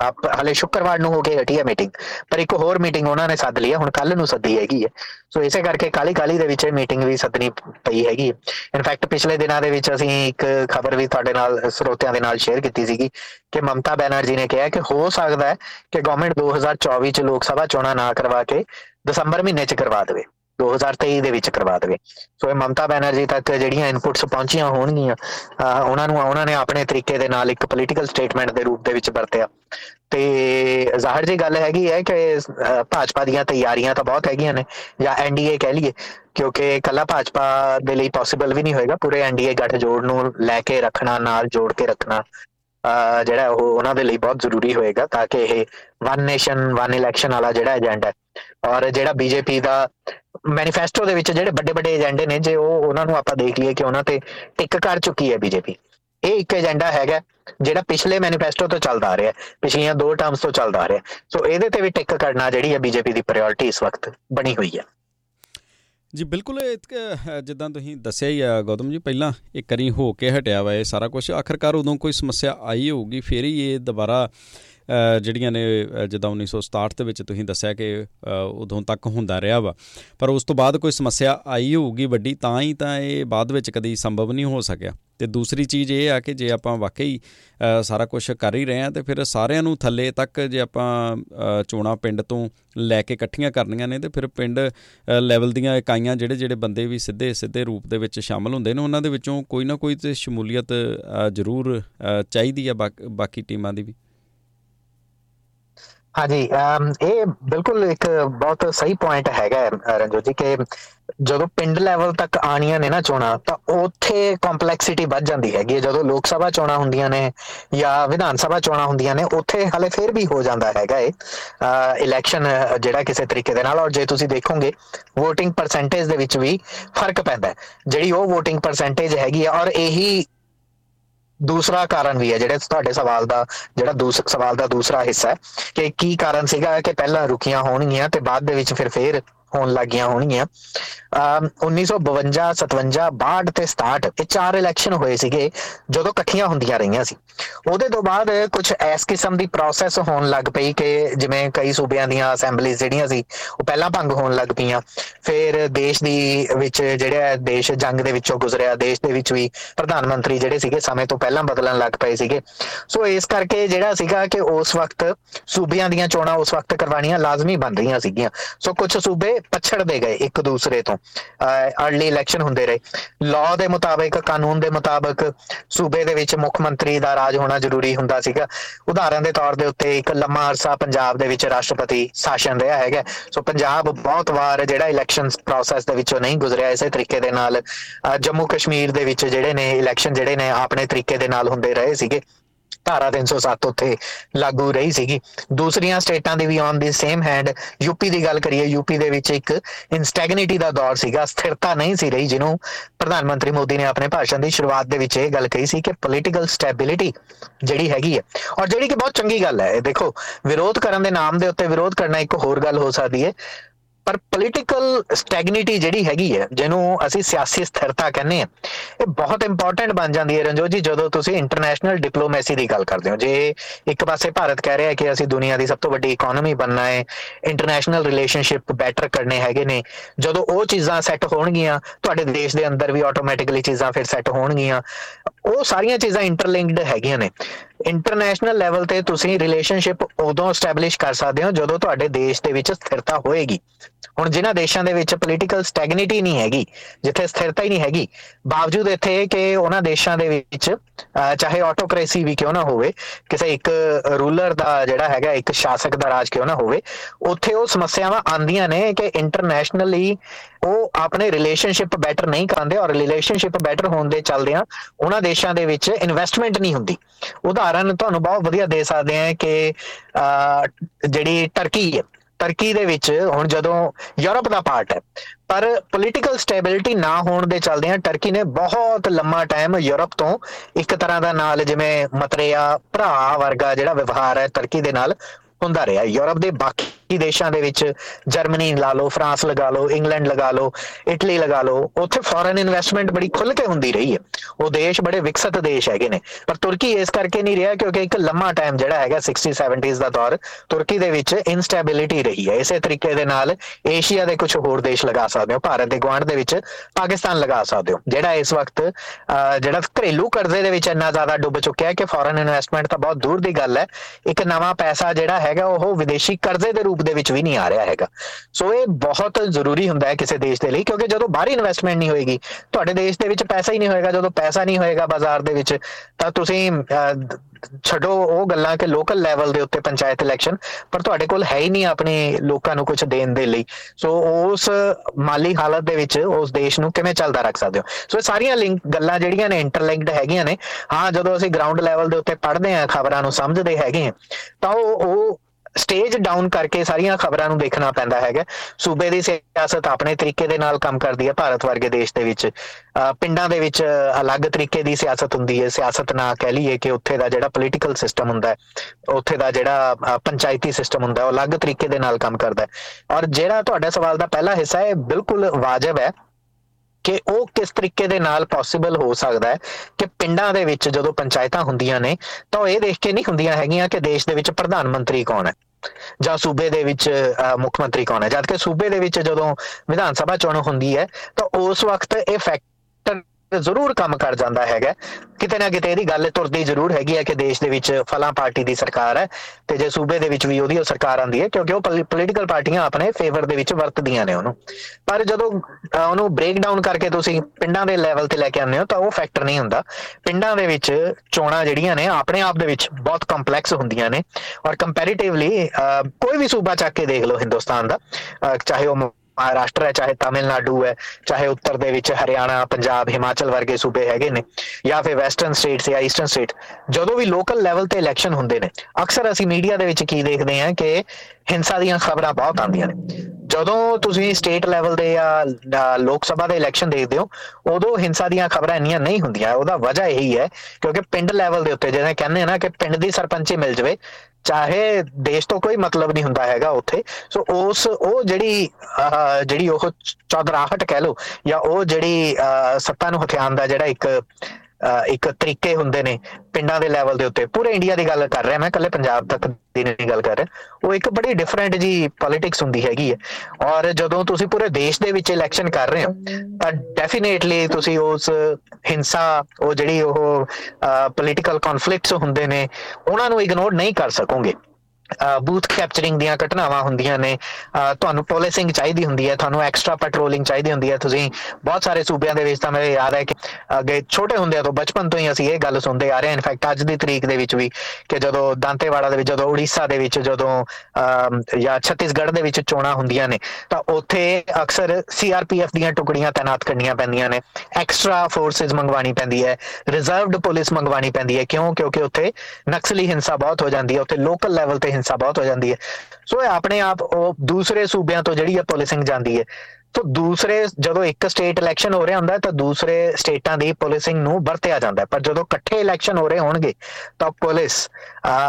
ਹਲੇ ਸ਼ੁੱਕਰਵਾਰ ਨੂੰ ਹੋ ਕੇ ਹਟੀ ਹੈ ਮੀਟਿੰਗ ਪਰ ਇੱਕ ਹੋਰ ਮੀਟਿੰਗ ਉਹਨਾਂ ਨੇ ਸੱਦ ਲਈ ਹੈ ਹੁਣ ਕੱਲ ਨੂੰ ਸੱਦੀ ਹੈਗੀ ਹੈ ਸੋ ਇਸੇ ਕਰਕੇ ਕਾਲੀ ਕਾਲੀ ਦੇ ਵਿੱਚ ਇਹ ਮੀਟਿੰਗ ਵੀ ਸੱਦਣੀ ਪਈ ਹੈਗੀ ਇਨਫੈਕਟ ਪਿਛਲੇ ਦਿਨਾਂ ਦੇ ਵਿੱਚ ਅਸੀਂ ਇੱਕ ਖਬਰ ਵੀ ਤੁਹਾਡੇ ਨਾਲ, ਸਰੋਤਿਆਂ ਦੇ ਨਾਲ ਸ਼ੇਅਰ ਕੀਤੀ ਸੀਗੀ ਕਿ ਮਮਤਾ ਬੈਨਰਜੀ ਨੇ ਕਿਹਾ ਕਿ ਹੋ ਸਕਦਾ ਹੈ ਕਿ ਗਵਰਨਮੈਂਟ 2024 ਚ ਲੋਕ ਸਭਾ ਚੋਣਾਂ ਨਾ ਕਰਵਾ ਕੇ ਦਸੰਬਰ ਮਹੀਨੇ ਚ ਕਰਵਾ ਦੇਵੇ। 2023 ਦੇ ਵਿੱਚ ਕਰਵਾ ਦੇਵੇ। ਸੋ ਇਹ ਮਮਤਾ ਬੈਨਰਜੀ ਤੱਕ ਜਿਹੜੀਆਂ ਇਨਪੁਟਸ ਪਹੁੰਚੀਆਂ ਹੋਣਗੀਆਂ ਉਹਨਾਂ ਨੂੰ, ਉਹਨਾਂ ਨੇ ਆਪਣੇ ਤਰੀਕੇ ਦੇ ਨਾਲ ਇੱਕ ਪੋਲੀਟੀਕਲ ਸਟੇਟਮੈਂਟ ਦੇ ਰੂਪ ਦੇ ਵਿੱਚ ਵਰਤਿਆ। ਤੇ ਜ਼ਾਹਰ ਜੀ ਗੱਲ ਹੈਗੀ ਹੈ ਕਿ ਭਾਜਪਾ ਦੀਆਂ ਤਿਆਰੀਆਂ ਤਾਂ ਬਹੁਤ ਹੈਗੀਆਂ ਨੇ, ਜਾਂ ਐਨਡੀਏ ਕਹਿ ਲਈਏ, ਕਿਉਂਕਿ ਕੱਲਾ ਭਾਜਪਾ ਦੇ ਲਈ ਪੋਸੀਬਲ ਵੀ ਨਹੀਂ ਹੋਏਗਾ। ਪੂਰੇ ਐਨਡੀਏ ਜੋੜ ਨੂੰ ਲੈ ਕੇ ਰੱਖਣਾ, ਨਾਲ ਜੋੜ ਕੇ ਰੱਖਣਾ ਜਿਹੜਾ ਉਹ ਉਹਨਾਂ ਦੇ ਲਈ ਬਹੁਤ ਜ਼ਰੂਰੀ ਹੋਏਗਾ ਤਾਂ ਕਿ ਇਹ ਵਨ ਨੇਸ਼ਨ ਵਨ ਇਲੈਕਸ਼ਨ ਵਾਲਾ ਜਿਹੜਾ ਏਜੰਡਾ ਔਰ ਜਿਹੜਾ ਬੀਜੇਪੀ ਦਾ ਮੈਨੀਫੈਸਟੋ ਦੇ ਵਿੱਚ ਜਿਹੜੇ ਵੱਡੇ ਵੱਡੇ ਏਜੰਡੇ ਨੇ, ਜੇ ਉਹ ਉਹਨਾਂ ਨੂੰ ਆਪਾਂ ਦੇਖ ਲਈਏ ਕਿ ਉਹਨਾਂ ਤੇ ਟਿਕ ਕਰ ਚੁੱਕੀ ਹੈ ਬੀਜੇਪੀ। ਇਹ ਇੱਕ ਏਜੰਡਾ ਹੈਗਾ ਜਿਹੜਾ ਪਿਛਲੇ ਮੈਨੀਫੈਸਟੋ ਤੋਂ ਚੱਲਦਾ ਆ ਰਿਹਾ ਪਿਛਲੀਆਂ ਦੋ ਟਰਮਸ ਤੋਂ ਚੱਲਦਾ ਆ ਰਿਹਾ ਸੋ ਇਹਦੇ ਤੇ ਵੀ ਟਿਕ ਕਰਨਾ ਜਿਹੜੀ ਹੈ ਬੀਜੇਪੀ ਦੀ ਪ੍ਰਾਇੋਰਟੀ ਇਸ ਵਕਤ ਬਣੀ ਹੋਈ ਹੈ।
ਜੀ, ਬਿਲਕੁਲ ਜਿੱਦਾਂ ਤੁਸੀਂ ਦੱਸਿਆ ਹੀ ਆ ਗੌਤਮ ਜੀ, ਪਹਿਲਾਂ ਇੱਕ ਕਰੀ ਹੋ ਕੇ ਹਟਿਆ ਵਾ ਇਹ ਸਾਰਾ ਕੁਝ ਆਖਰਕਾਰ ਉਦੋਂ ਕੋਈ ਸਮੱਸਿਆ ਆਈ ਹੋਊਗੀ, ਫੇਰ ਹੀ ਇਹ ਦੁਬਾਰਾ ਜਿਹੜੀਆਂ ਨੇ ਜਿੱਦਾਂ 1967 ਦੇ ਵਿੱਚ ਤੁਸੀਂ ਦੱਸਿਆ ਕਿ ਉਦੋਂ ਤੱਕ ਹੁੰਦਾ ਰਿਹਾ ਵਾ। ਪਰ ਉਸ ਤੋਂ ਬਾਅਦ ਕੋਈ ਸਮੱਸਿਆ ਆਈ ਹੋਊਗੀ ਵੱਡੀ, ਤਾਂ ਹੀ ਤਾਂ ਇਹ ਬਾਅਦ ਵਿੱਚ ਕਦੀ ਸੰਭਵ ਨਹੀਂ ਹੋ ਸਕਿਆ। ਤੇ ਦੂਸਰੀ ਚੀਜ਼ ਇਹ ਆ ਕਿ ਜੇ ਆਪਾਂ ਵਾਕਈ ਸਾਰਾ ਕੁਝ ਕਰ ਹੀ ਰਹੇ ਆ ਤੇ ਫਿਰ ਸਾਰਿਆਂ ਨੂੰ ਥੱਲੇ ਤੱਕ ਜੇ ਆਪਾਂ ਚੋਣਾ ਪਿੰਡ ਤੋਂ ਲੈ ਕੇ ਇਕੱਠੀਆਂ ਕਰਨੀਆਂ ਨੇ, ਤੇ ਫਿਰ ਪਿੰਡ ਲੈਵਲ ਦੀਆਂ ਇਕਾਈਆਂ ਜਿਹੜੇ ਜਿਹੜੇ ਬੰਦੇ ਵੀ ਸਿੱਧੇ ਸਿੱਧੇ ਰੂਪ ਦੇ ਵਿੱਚ ਸ਼ਾਮਲ ਹੁੰਦੇ ਨੇ, ਉਹਨਾਂ ਦੇ ਵਿੱਚੋਂ ਕੋਈ ਨਾ ਕੋਈ ਤੇ ਸ਼ਮੂਲੀਅਤ ਜ਼ਰੂਰ ਚਾਹੀਦੀ ਆ ਬਾਕੀ ਟੀਮਾਂ ਦੀ ਵੀ।
ਹਾਂਜੀ ਇਹ ਬਿਲਕੁਲ ਇੱਕ ਬਹੁਤ ਸਹੀ ਪੁਆਇੰਟ ਹੈਗਾ ਰੰਜੋ ਜੀ, ਕਿ ਜਦੋਂ ਪਿੰਡ ਲੈਵਲ ਤੱਕ ਆਣੀਆਂ ਨੇ ਨਾ ਚੋਣਾ, ਤਾਂ ਉੱਥੇ ਕੰਪਲੈਕਸਿਟੀ ਵੱਧ ਜਾਂਦੀ ਹੈਗੀ ਜਦੋਂ ਲੋਕ ਸਭਾ ਚੋਣਾ ਹੁੰਦੀਆਂ ਨੇ ਜਾਂ ਵਿਧਾਨ ਸਭਾ ਚੋਣਾ ਹੁੰਦੀਆਂ ਨੇ, ਉੱਥੇ ਹਲੇ ਫੇਰ ਵੀ ਹੋ ਜਾਂਦਾ ਹੈਗਾ ਇਹ। ਇਲੈਕਸ਼ਨ ਜਿਹੜਾ ਕਿਸੇ ਤਰੀਕੇ ਦੇ ਨਾਲ, ਔਰ ਜੇ ਤੁਸੀਂ ਦੇਖੋਗੇ, VOTING ਪਰਸੈਂਟੇਜ ਦੇ ਵਿੱਚ ਵੀ ਫ਼ਰਕ ਪੈਂਦਾ ਜਿਹੜੀ ਉਹ VOTING ਪਰਸੈਂਟੇਜ ਹੈਗੀ ਔਰ ਇਹੀ ਦੂਸਰਾ ਕਾਰਨ ਵੀ ਹੈ, ਜਿਹੜੇ ਤੁਹਾਡੇ ਸਵਾਲ ਦਾ, ਜਿਹੜਾ ਦੂਸਰਾ ਸਵਾਲ ਦਾ ਦੂਸਰਾ ਹਿੱਸਾ ਹੈ ਕਿ ਕੀ ਕਾਰਨ ਸੀਗਾ ਕਿ ਪਹਿਲਾਂ ਰੁਕੀਆਂ ਹੋਣਗੀਆਂ ਤੇ ਬਾਅਦ ਦੇ ਵਿੱਚ ਫਿਰ ਫੇਰ ਹੋਣ ਲੱਗੀਆਂ ਹੋਣਗੀਆਂ। 1952 57 62 ਤੇ 67 ਇਹ ਚਾਰ ਇਲੈਕਸ਼ਨ ਹੋਏ ਸੀਗੇ, ਜਦੋਂ ਇਕੱਠੀਆਂ ਹੁੰਦੀਆਂ ਰਹੀਆਂ ਸੀ। ਉਹਦੇ ਤੋਂ ਬਾਅਦ ਕੁਝ ਐਸ ਕਿਸਮ ਦੀ ਪ੍ਰੋਸੈਸ ਹੋਣ ਲੱਗ ਪਈ ਕਿ ਜਿਵੇਂ ਕਈ ਸੂਬਿਆਂ ਦੀਆਂ ਅਸੈਂਬਲੀਜ਼ ਜਿਹੜੀਆਂ ਸੀ, ਉਹ ਪਹਿਲਾਂ ਭੰਗ ਹੋਣ ਲੱਗ ਪਈਆਂ। ਫਿਰ ਦੇਸ਼ ਦੀ ਵਿੱਚ ਜਿਹੜਾ ਦੇਸ਼ ਜੰਗ ਦੇ ਵਿੱਚੋਂ ਗੁਜ਼ਰਿਆ, ਦੇਸ਼ ਦੇ ਵਿੱਚ ਵੀ ਪ੍ਰਧਾਨ ਮੰਤਰੀ ਜਿਹੜੇ ਸੀਗੇ, ਸਮੇਂ ਤੋਂ ਪਹਿਲਾਂ ਬਦਲਣ ਲੱਗ ਪਏ ਸੀਗੇ। ਸੋ ਇਸ ਕਰਕੇ ਜਿਹੜਾ ਸੀਗਾ ਕਿ ਉਸ ਵਕਤ ਸੂਬਿਆਂ ਦੀਆਂ ਚੋਣਾਂ ਉਸ ਵਕਤ ਕਰਵਾਉਣੀਆਂ ਲਾਜ਼ਮੀ ਬਣ ਰਹੀਆਂ ਸੀਗੀਆਂ। ਸੋ ਕੁਝ ਸੂਬੇ ਪਛੜਦੇ ਗਏ ਇੱਕ ਦੂਸਰੇ ਤੋਂ। ਅਰਲੀ ਇਲੈਕਸ਼ਨ ਹੁੰਦੇ ਰਹੇ। ਲਾਅ ਦੇ ਮੁਤਾਬਕ, ਕਾਨੂੰਨ ਦੇ ਮੁਤਾਬਕ ਸੂਬੇ ਦੇ ਵਿੱਚ ਮੁੱਖ ਮੰਤਰੀ ਦਾ ਰਾਜ ਹੋਣਾ ਜ਼ਰੂਰੀ ਹੁੰਦਾ ਸੀਗਾ। ਉਦਾਹਰਨ ਦੇ ਤੌਰ ਦੇ ਉੱਤੇ ਇੱਕ ਲੰਮਾ ਅਰਸਾ ਪੰਜਾਬ ਦੇ ਵਿੱਚ ਰਾਸ਼ਟਰਪਤੀ ਸ਼ਾਸਨ ਰਿਹਾ ਹੈਗਾ। ਸੋ ਪੰਜਾਬ ਬਹੁਤ ਵਾਰ ਜਿਹੜਾ ਇਲੈਕਸ਼ਨ ਪ੍ਰੋਸੈਸ ਦੇ ਵਿੱਚੋਂ ਨਹੀਂ ਗੁਜ਼ਰਿਆ, ਇਸੇ ਤਰੀਕੇ ਦੇ ਨਾਲ ਜੰਮੂ ਕਸ਼ਮੀਰ ਦੇ ਵਿੱਚ ਜਿਹੜੇ ਨੇ ਇਲੈਕਸ਼ਨ ਜਿਹੜੇ ਨੇ, ਆਪਣੇ ਤਰੀਕੇ ਦੇ ਨਾਲ ਹੁੰਦੇ ਰਹੇ ਸੀਗੇ। ਧਾਰਾ 307 ਉੱਥੇ ਲਾਗੂ ਰਹੀ ਸੀਗੀ। ਦੂਸਰੀਆਂ ਸਟੇਟਾਂ ਦੀ ਵੀ on the same hand UP ਦੀ ਗੱਲ ਕਰੀਏ ਯੂਪੀ ਦੇ ਵਿੱਚ ਇੱਕ ਇਨਸਟੈਗਨਿਟੀ ਦਾ ਦੌਰ ਸੀਗਾ, ਸਥਿਰਤਾ ਨਹੀਂ ਸੀ ਰਹੀ, ਜਿਹਨੂੰ ਪ੍ਰਧਾਨ ਮੰਤਰੀ ਮੋਦੀ ਨੇ ਆਪਣੇ ਭਾਸ਼ਣ ਦੀ ਸ਼ੁਰੂਆਤ ਦੇ ਵਿੱਚ ਇਹ ਗੱਲ ਕਹੀ ਸੀ ਕਿ ਪੋਲੀਟੀਕਲ ਸਟੈਬਿਲਿਟੀ ਜਿਹੜੀ ਹੈਗੀ ਹੈ। ਔਰ ਜਿਹੜੀ ਕਿ ਬਹੁਤ ਚੰਗੀ ਗੱਲ ਹੈ ਦੇਖੋ, ਵਿਰੋਧ ਕਰਨ ਦੇ ਨਾਮ ਦੇ ਉੱਤੇ ਵਿਰੋਧ ਕਰਨਾ ਇੱਕ ਹੋਰ ਗੱਲ ਹੋ ਸਕਦੀ ਹੈ। ਪਰ ਪੋਲੀਟੀਕਲ ਸਟੈਗਨਿਟੀ ਜਿਹੜੀ ਹੈਗੀ ਹੈ, ਜਿਹਨੂੰ ਅਸੀਂ ਸਿਆਸੀ ਸਥਿਰਤਾ ਕਹਿੰਦੇ ਆ ਇਹ ਬਹੁਤ ਇੰਪੋਰਟੈਂਟ ਬਣ ਜਾਂਦੀ ਹੈ ਰੰਜੋ ਜੀ, ਜਦੋਂ ਤੁਸੀਂ ਇੰਟਰਨੈਸ਼ਨਲ ਡਿਪਲੋਮੈਸੀ ਦੀ ਗੱਲ ਕਰਦੇ ਹੋ। ਜੇ ਇੱਕ ਪਾਸੇ ਭਾਰਤ ਕਹਿ ਰਿਹਾ ਹੈ ਕਿ ਅਸੀਂ ਦੁਨੀਆ ਦੀ ਸਭ ਤੋਂ ਵੱਡੀ ਇਕਨੋਮੀ ਬਣਨਾ ਹੈ ਇੰਟਰਨੈਸ਼ਨਲ ਰਿਲੇਸ਼ਨਸ਼ਿਪ ਬੈਟਰ ਕਰਨੇ ਹੈਗੇ ਨੇ, ਜਦੋਂ ਉਹ ਚੀਜ਼ਾਂ ਸੈੱਟ ਹੋਣਗੀਆਂ, ਤੁਹਾਡੇ ਦੇਸ਼ ਦੇ ਅੰਦਰ ਵੀ ਆਟੋਮੈਟਿਕਲੀ ਚੀਜ਼ਾਂ ਫਿਰ ਸੈੱਟ ਹੋਣਗੀਆਂ, ਉਹ ਸਾਰੀਆਂ ਚੀਜ਼ਾਂ ਇੰਟਰਲਿੰਕਡ ਹੈਗੀਆਂ ਨੇ। ਇੰਟਰਨੈਸ਼ਨਲ ਲੈਵਲ ਤੇ ਤੁਸੀਂ ਰਿਲੇਸ਼ਨਸ਼ਿਪ ਉਦੋਂ ਐਸਟੈਬਲਿਸ਼ ਕਰ ਸਕਦੇ ਹੋ ਜਦੋਂ ਤੁਹਾਡੇ ਦੇਸ਼ ਦੇ ਵਿੱਚ ਸਥਿਰਤਾ ਹੋਏਗੀ। ਹੁਣ ਜਿਨ੍ਹਾਂ ਦੇਸ਼ਾਂ ਦੇ ਵਿੱਚ ਪੋਲੀਟੀਕਲ ਸਟੈਗਨਿਟੀ ਨਹੀਂ ਹੈਗੀ, ਜਿੱਥੇ ਸਥਿਰਤਾ ਹੀ ਨਹੀਂ ਹੈਗੀ, ਬਾਵਜੂਦ ਇੱਥੇ ਕਿ ਉਹਨਾਂ ਦੇਸ਼ਾਂ ਦੇ ਵਿੱਚ ਚਾਹੇ ਆਟੋਕ੍ਰੇਸੀ ਵੀ ਕਿਉਂ ਨਾ ਹੋਵੇ, ਕਿਸੇ ਇੱਕ ਰੂਲਰ ਦਾ ਜਿਹੜਾ ਹੈਗਾ, ਇੱਕ ਸ਼ਾਸਕ ਦਾ ਰਾਜ ਕਿਉਂ ਨਾ ਹੋਵੇ, ਉੱਥੇ ਉਹ ਸਮੱਸਿਆਵਾਂ ਆਂਦੀਆਂ ਨੇ ਕਿ ਇੰਟਰਨੈਸ਼ਨਲੀ ਉਹ ਆਪਣੇ ਰਿਲੇਸ਼ਨਸ਼ਿਪ ਬੈਟਰ ਨਹੀਂ ਕਰਾਂਦੇ ਔਰ ਰਿਲੇਸ਼ਨਸ਼ਿਪ ਬੈਟਰ ਹੋਣ ਦੇ ਚੱਲਦੇ ਆ ਉਹਨਾਂ ਦੇਸ਼ਾਂ ਦੇ ਵਿੱਚ ਇਨਵੈਸਟਮੈਂਟ ਨਹੀਂ ਹੁੰਦੀ। ਉਦਾਹਰਨ ਤੁਹਾਨੂੰ ਬਹੁਤ ਵਧੀਆ ਦੇ ਸਕਦੇ ਆ ਕਿ ਜਿਹੜੀ ਟਰਕੀ ਹੈ ਟਰਕੀ ਦੇ ਵਿੱਚ ਹੁਣ ਜਦੋਂ ਯੂਰਪ ਦਾ ਪਾਰਟ ਹੈ, ਪਰ ਪੋਲੀਟੀਕਲ ਸਟੇਬਿਲਿਟੀ ਨਾ ਹੋਣ ਦੇ ਚੱਲਦੇ ਆ ਟਰਕੀ ਨੇ ਬਹੁਤ ਲੰਮਾ ਟਾਈਮ ਯੂਰਪ ਤੋਂ ਇੱਕ ਤਰ੍ਹਾਂ ਦਾ ਨਾਲ ਜਿਵੇਂ ਮਤਰੇਆ ਭਰਾ ਵਰਗਾ ਜਿਹੜਾ ਵਿਵਹਾਰ ਹੈ ਟਰਕੀ ਦੇ ਨਾਲ ਹੁੰਦਾ ਰਿਹਾ। ਯੂਰਪ ਦੇ ਬਾਕੀ ਬਾਕੀ ਦੇਸ਼ਾਂ ਦੇ ਵਿੱਚ ਜਰਮਨੀ ਲਾ ਲਓ, ਫਰਾਂਸ ਲਗਾ ਲਓ, ਇੰਗਲੈਂਡ ਲਗਾ ਲਓ, ਇਟਲੀ ਲਗਾ ਲਓ, ਉੱਥੇ ਫੋਰਨ ਇਨਵੈਸਟਮੈਂਟ ਬੜੀ ਖੁੱਲ ਕੇ ਹੁੰਦੀ ਰਹੀ ਹੈ। ਉਹ ਦੇਸ਼ ਬੜੇ ਵਿਕਸਿਤ ਦੇਸ਼ ਹੈਗੇ ਨੇ। ਪਰ ਤੁਰਕੀ ਇਸ ਕਰਕੇ ਨਹੀਂ ਰਿਹਾ ਕਿਉਂਕਿ ਇੱਕ ਲੰਮਾ ਟਾਈਮ ਜਿਹੜਾ ਹੈਗਾ 60 70s ਦਾ ਦੌਰ, ਤੁਰਕੀ ਦੇ ਵਿੱਚ ਇਨਸਟੈਬਿਲਿਟੀ ਰਹੀ ਹੈ। ਇਸੇ ਤਰੀਕੇ ਦੇ ਨਾਲ ਏਸ਼ੀਆ ਦੇ ਕੁਝ ਹੋਰ ਦੇਸ਼ ਲਗਾ ਸਕਦੇ ਹੋ। ਭਾਰਤ ਦੇ ਗਵਾਂਢ ਦੇ ਵਿੱਚ ਪਾਕਿਸਤਾਨ ਲਗਾ ਸਕਦੇ ਹੋ। ਜਿਹੜਾ ਇਸ ਵਕਤ ਜਿਹੜਾ ਘਰੇਲੂ ਕਰਜ਼ੇ ਦੇ ਵਿੱਚ ਇੰਨਾ ਜ਼ਿਆਦਾ ਡੁੱਬ ਚੁੱਕਿਆ ਹੈ ਕਿ ਫੋਰਨ ਇਨਵੈਸਟਮੈਂਟ ਤਾਂ ਬਹੁਤ ਦੂਰ ਦੀ ਗੱਲ ਹੈ। ਇੱਕ ਨਵਾਂ ਪੈਸਾ ਜਿਹੜਾ ਹੈਗਾ ਉਹ ਵਿਦੇਸ਼ੀ ਕਰਜ਼ੇ ਦੇ ਰੂਪ ਦੇ ਵਿੱਚ ਵੀ ਨਹੀਂ ਆ ਰਿਹਾ ਹੈਗਾ। ਸੋ ਇਹ ਬਹੁਤ ਜ਼ਰੂਰੀ ਹੁੰਦਾ ਹੈ ਕਿਸੇ ਦੇਸ਼ ਦੇ ਲਈ, ਕਿਉਂਕਿ ਜਦੋਂ ਬਾਹਰੀ ਇਨਵੈਸਟਮੈਂਟ ਨਹੀਂ ਹੋਏਗੀ, ਤੁਹਾਡੇ ਦੇਸ਼ ਦੇ ਵਿੱਚ ਪੈਸਾ ਹੀ ਨਹੀਂ ਹੋਏਗਾ। ਜਦੋਂ ਪੈਸਾ ਨਹੀਂ ਹੋਏਗਾ ਬਾਜ਼ਾਰ ਦੇ ਵਿੱਚ, ਤਾਂ ਤੁਸੀਂ ਛੱਡੋ ਉਹ ਗੱਲਾਂ ਕਿ ਲੋਕਲ ਲੈਵਲ ਦੇ ਉੱਤੇ ਪੰਚਾਇਤ ਇਲੈਕਸ਼ਨ ਪਰ ਤੁਹਾਡੇ ਕੋਲ ਹੈ ਹੀ ਨਹੀਂ ਆਪਣੇ ਲੋਕਾਂ ਨੂੰ ਕੁਝ ਦੇਣ ਦੇ ਲਈ। ਸੋ ਉਸ ਮਾਲੀ ਹਾਲਤ ਦੇ ਵਿੱਚ ਉਸ ਦੇਸ਼ ਨੂੰ ਕਿਵੇਂ ਚੱਲਦਾ ਰੱਖ ਸਕਦੇ ਹੋ? ਸੋ ਇਹ ਸਾਰੀਆਂ ਲਿੰਕ ਗੱਲਾਂ ਜਿਹੜੀਆਂ ਨੇ ਇੰਟਰਲਿੰਕਡ ਹੈਗੀਆਂ ਨੇ, ਹਾਂ, ਜਦੋਂ ਅਸੀਂ ਗਰਾਊਂਡ ਲੈਵਲ ਦੇ ਉੱਤੇ ਪੜ੍ਹਦੇ ਆਂ ਖਬਰਾਂ ਨੂੰ ਸਮਝਦੇ ਹੈਗੇ ਤਾਂ ਉਹ ਸਟੇਜ ਡਾਊਨ ਕਰਕੇ ਸਾਰੀਆਂ ਖਬਰਾਂ ਨੂੰ ਦੇਖਣਾ ਪੈਂਦਾ ਹੈਗਾ। ਸੂਬੇ ਦੀ ਸਿਆਸਤ ਆਪਣੇ ਤਰੀਕੇ ਦੇ ਨਾਲ ਕੰਮ ਕਰਦੀ ਹੈ, ਭਾਰਤ ਵਰਗੇ ਦੇਸ਼ ਦੇ ਵਿੱਚ। ਪਿੰਡਾਂ ਦੇ ਵਿੱਚ ਅਲੱਗ ਤਰੀਕੇ ਦੀ ਸਿਆਸਤ ਹੁੰਦੀ ਹੈ। ਸਿਆਸਤ ਨਾ ਕਹਿ ਲਈਏ ਕਿ ਉੱਥੇ ਦਾ ਜਿਹੜਾ ਪੋਲੀਟੀਕਲ ਸਿਸਟਮ ਹੁੰਦਾ ਹੈ, ਉੱਥੇ ਦਾ ਜਿਹੜਾ ਪੰਚਾਇਤੀ ਸਿਸਟਮ ਹੁੰਦਾ ਹੈ, ਉਹ ਅਲੱਗ ਤਰੀਕੇ ਦੇ ਨਾਲ ਕੰਮ ਕਰਦਾ ਹੈ। ਔਰ ਜਿਹੜਾ ਤੁਹਾਡੇ ਸਵਾਲ ਦਾ ਪਹਿਲਾ ਹਿੱਸਾ ਹੈ ਬਿਲਕੁਲ ਵਾਜਬ ਹੈ। ਕਿ ਉਹ ਕਿਸ ਤਰੀਕੇ ਦੇ ਨਾਲ ਪੋਸੀਬਲ ਹੋ ਸਕਦਾ ਹੈ ਕਿ ਪਿੰਡਾਂ ਦੇ ਵਿੱਚ ਜਦੋਂ ਪੰਚਾਇਤਾਂ ਹੁੰਦੀਆਂ ਨੇ, ਤਾਂ ਉਹ ਇਹ ਦੇਖ ਕੇ ਨਹੀਂ ਹੁੰਦੀਆਂ ਹੈਗੀਆਂ ਕਿ ਦੇਸ਼ ਦੇ ਵਿੱਚ ਪ੍ਰਧਾਨ ਮੰਤਰੀ ਕੌਣ ਹੈ ਜਾਂ ਸੂਬੇ ਦੇ ਵਿੱਚ ਮੁੱਖ ਮੰਤਰੀ ਕੌਣ ਹੈ। ਜਦ ਕਿ ਸੂਬੇ ਦੇ ਵਿੱਚ ਜਦੋਂ ਵਿਧਾਨ ਸਭਾ ਚੋਣ ਹੁੰਦੀ ਹੈ, ਤਾਂ ਉਸ ਵਕਤ ਇਹ ਫੈਕਟਰ ਜ਼ਰੂਰ ਕੰਮ ਕਰ ਜਾਂਦਾ ਹੈਗਾ। ਕਿਤੇ ਨਾ ਕਿਤੇ ਇਹਦੀ ਗੱਲ ਤੁਰਦੀ ਜ਼ਰੂਰ ਹੈਗੀ ਹੈ ਕਿ ਦੇਸ਼ ਦੇ ਵਿੱਚ ਫਲਾਂ ਪਾਰਟੀ ਦੀ ਸਰਕਾਰ ਹੈ ਤੇ ਜੇ ਸੂਬੇ ਦੇ ਵਿੱਚ ਵੀ ਉਹਦੀ ਉਹ ਸਰਕਾਰ ਆਂਦੀ ਹੈ, ਕਿਉਂਕਿ ਉਹ ਪੋਲੀਟੀਕਲ ਪਾਰਟੀਆਂ ਆਪਣੇ ਫੇਵਰ ਦੇ ਵਿੱਚ ਵਰਤਦੀਆਂ ਨੇ ਉਹਨੂੰ। ਪਰ ਜਦੋਂ ਉਹਨੂੰ ਬ੍ਰੇਕ ਡਾਊਨ ਕਰਕੇ ਤੁਸੀਂ ਪਿੰਡਾਂ ਦੇ ਲੈਵਲ ਤੇ ਲੈ ਕੇ ਆਉਂਦੇ ਹੋ, ਤਾਂ ਉਹ ਫੈਕਟਰ ਨਹੀਂ ਹੁੰਦਾ। ਪਿੰਡਾਂ ਦੇ ਵਿੱਚ ਚੋਣਾਂ ਜਿਹੜੀਆਂ ਨੇ, ਆਪਣੇ ਆਪ ਦੇ ਵਿੱਚ ਬਹੁਤ ਕੰਪਲੈਕਸ ਹੁੰਦੀਆਂ ਨੇ। ਔਰ ਕੰਪੈਰੀਟਿਵਲੀ ਕੋਈ ਵੀ ਸੂਬਾ ਚੱਕ ਕੇ ਦੇਖ ਲਓ ਹਿੰਦੁਸਤਾਨ ਦਾ ਚਾਹੇ ਉਹ ਮਹਾਰਾਸ਼ਟਰ ਹੈ, ਚਾਹੇ ਤਾਮਿਲਨਾਡੂ ਹੈ, ਚਾਹੇ ਉੱਤਰ ਦੇ ਵਿੱਚ ਹਰਿਆਣਾ, ਪੰਜਾਬ, ਹਿਮਾਚਲ ਵਰਗੇ ਸੂਬੇ ਹੈਗੇ ਨੇ ਜਾਂ ਫਿਰ ਵੈਸਟਰਨ ਸਟੇਟਸ ਜਾਂ ਈਸਟਰਨ ਸਟੇਟ ਜਦੋਂ ਵੀ ਲੋਕਲ ਲੈਵਲ ਤੇ ਇਲੈਕਸ਼ਨ ਹੁੰਦੇ ਨੇ, ਅਕਸਰ ਅਸੀਂ ਮੀਡੀਆ ਦੇ ਵਿੱਚ ਕੀ ਦੇਖਦੇ ਹਾਂ ਕਿ ਹਿੰਸਾ ਦੀਆਂ ਖਬਰਾਂ ਬਹੁਤ ਆਉਂਦੀਆਂ ਨੇ। ਜਦੋਂ ਤੁਸੀਂ ਸਟੇਟ ਲੈਵਲ ਦੇ ਜਾਂ ਲੋਕ ਸਭਾ ਦੇ ਇਲੈਕਸ਼ਨ ਦੇਖਦੇ ਹੋ, ਉਦੋਂ ਹਿੰਸਾ ਦੀਆਂ ਖਬਰਾਂ ਇੰਨੀਆਂ ਨਹੀਂ ਹੁੰਦੀਆਂ। ਉਹਦਾ ਵਜ੍ਹਾ ਇਹੀ ਹੈ ਕਿਉਂਕਿ ਪਿੰਡ ਲੈਵਲ ਦੇ ਉੱਤੇ ਜਿਵੇਂ ਕਹਿੰਦੇ ਆ ਨਾ ਕਿ ਪਿੰਡ ਦੀ ਸਰਪੰਚੀ ਮਿਲ ਜਵੇ ਚਾਹੇ ਦੇਸ਼ ਤੋਂ ਕੋਈ ਮਤਲਬ ਨਹੀਂ ਹੁੰਦਾ ਹੈਗਾ ਉੱਥੇ, ਸੋ ਉਸ, ਉਹ ਜਿਹੜੀ ਜਿਹੜੀ ਉਹ ਚੌਧਰਾਹਟ ਕਹਿ ਲੋ ਜਾਂ ਉਹ ਜਿਹੜੀ ਸੱਤਾ ਨੂੰ ਹਥਿਆਉਣ ਦਾ ਜਿਹੜਾ ਇੱਕ ਇੱਕ ਤਰੀਕੇ ਹੁੰਦੇ ਨੇ ਪਿੰਡਾਂ ਦੇ ਲੈਵਲ ਦੇ ਉੱਤੇ। ਪੂਰੇ ਇੰਡੀਆ ਦੀ ਗੱਲ ਕਰ ਰਿਹਾ ਮੈਂ ਕੱਲੇ ਪੰਜਾਬ ਤੱਕ ਦੀ ਨਹੀਂ ਗੱਲ ਕਰ ਰਿਹਾ। ਉਹ ਇੱਕ ਬੜੀ ਡਿਫਰੈਂਟ ਜੀ ਪੋਲਿਟਿਕਸ ਹੁੰਦੀ ਹੈਗੀ ਹੈ। ਔਰ ਜਦੋਂ ਤੁਸੀਂ ਪੂਰੇ ਦੇਸ਼ ਦੇ ਵਿੱਚ ਇਲੈਕਸ਼ਨ ਕਰ ਰਹੇ ਹੋ, ਤਾਂ ਡੈਫੀਨੇਟਲੀ ਤੁਸੀਂ ਉਸ ਹਿੰਸਾ, ਉਹ ਜਿਹੜੀ ਉਹ ਪੋਲਿਟੀਕਲ ਕਨਫਲਿਕਟਸ ਹੁੰਦੇ ਨੇ, ਉਹਨਾਂ ਨੂੰ ਇਗਨੋਰ ਨਹੀਂ ਕਰ ਸਕੋਗੇ। ਬੂਥ ਕੈਪਚਰਿੰਗ ਦੀਆਂ ਘਟਨਾਵਾਂ ਹੁੰਦੀਆਂ ਨੇ। ਤੁਹਾਨੂੰ ਪੋਲਿਸਿੰਗ ਚਾਹੀਦੀ ਹੁੰਦੀ ਹੈ, ਤੁਹਾਨੂੰ ਐਕਸਟਰਾ ਪੈਟਰੋਲਿੰਗ ਚਾਹੀਦੀ ਹੁੰਦੀ ਹੈ। ਤੁਸੀਂ ਬਹੁਤ ਸਾਰੇ ਸੂਬਿਆਂ ਦੇ ਵਿੱਚ ਤਾਂ ਮੈਨੂੰ ਯਾਦ ਹੈ ਕਿ ਅੱਗੇ ਛੋਟੇ ਹੁੰਦੇ ਤੋਂ ਬਚਪਨ ਤੋਂ ਹੀ ਅਸੀਂ ਇਹ ਗੱਲ ਸੁਣਦੇ ਆ ਰਹੇ ਹਾਂ। ਇਨਫੈਕਟ ਅੱਜ ਦੀ ਤਰੀਕ ਦੇ ਵਿੱਚ ਵੀ ਕਿ ਜਦੋਂ ਦਾਂਤੇਵਾੜਾ ਦੇ ਵਿੱਚ, ਜਦੋਂ ਉੜੀਸਾ ਦੇ ਵਿੱਚ, ਜਦੋਂ ਜਾਂ ਛੱਤੀਸਗੜ੍ਹ ਦੇ ਵਿੱਚ ਚੋਣਾਂ ਹੁੰਦੀਆਂ ਨੇ, ਤਾਂ ਉੱਥੇ ਅਕਸਰ ਸੀਆਰਪੀਐਫ ਦੀਆਂ ਟੁਕੜੀਆਂ ਤਾਇਨਾਤ ਕਰਨੀਆਂ ਪੈਂਦੀਆਂ ਨੇ। ਐਕਸਟਰਾ ਫੋਰਸਸ ਮੰਗਵਾਣੀ ਪੈਂਦੀ ਹੈ ਰਿਜ਼ਰਵਡ ਪੁਲਿਸ ਮੰਗਵਾਣੀ ਪੈਂਦੀ ਹੈ। ਕਿਉਂ? ਕਿਉਂਕਿ ਉੱਥੇ ਨਕਸਲੀ ਹਿੰਸਾ ਬਹੁਤ ਹੋ ਜਾਂਦੀ ਹੈ, ਉੱਥੇ ਲੋਕਲ ਲੈਵਲ ਤੇ ਹਿੰਸਾ ਬਹੁਤ ਹੋ ਜਾਂਦੀ ਹੈ। ਸੋ ਇਹ ਆਪਣੇ ਆਪ, ਉਹ ਦੂਸਰੇ ਸੂਬਿਆਂ ਤੋਂ ਜਿਹੜੀ ਹੈ ਪੁਲਿਸਿੰਗ ਜਾਂਦੀ ਹੈ। ਤਾਂ ਦੂਸਰੇ, ਜਦੋਂ ਇੱਕ ਸਟੇਟ ਇਲੈਕਸ਼ਨ ਹੋ ਰਿਹਾ ਹੁੰਦਾ ਤਾਂ ਦੂਸਰੇ ਸਟੇਟਾਂ ਦੀ ਪੁਲਿਸਿੰਗ ਨੂੰ ਵਰਤਿਆ ਜਾਂਦਾ ਪਰ ਜਦੋਂ ਇਕੱਠੇ ਇਲੈਕਸ਼ਨ ਹੋ ਰਹੇ ਹੋਣਗੇ, ਤਾਂ ਪੁਲਿਸ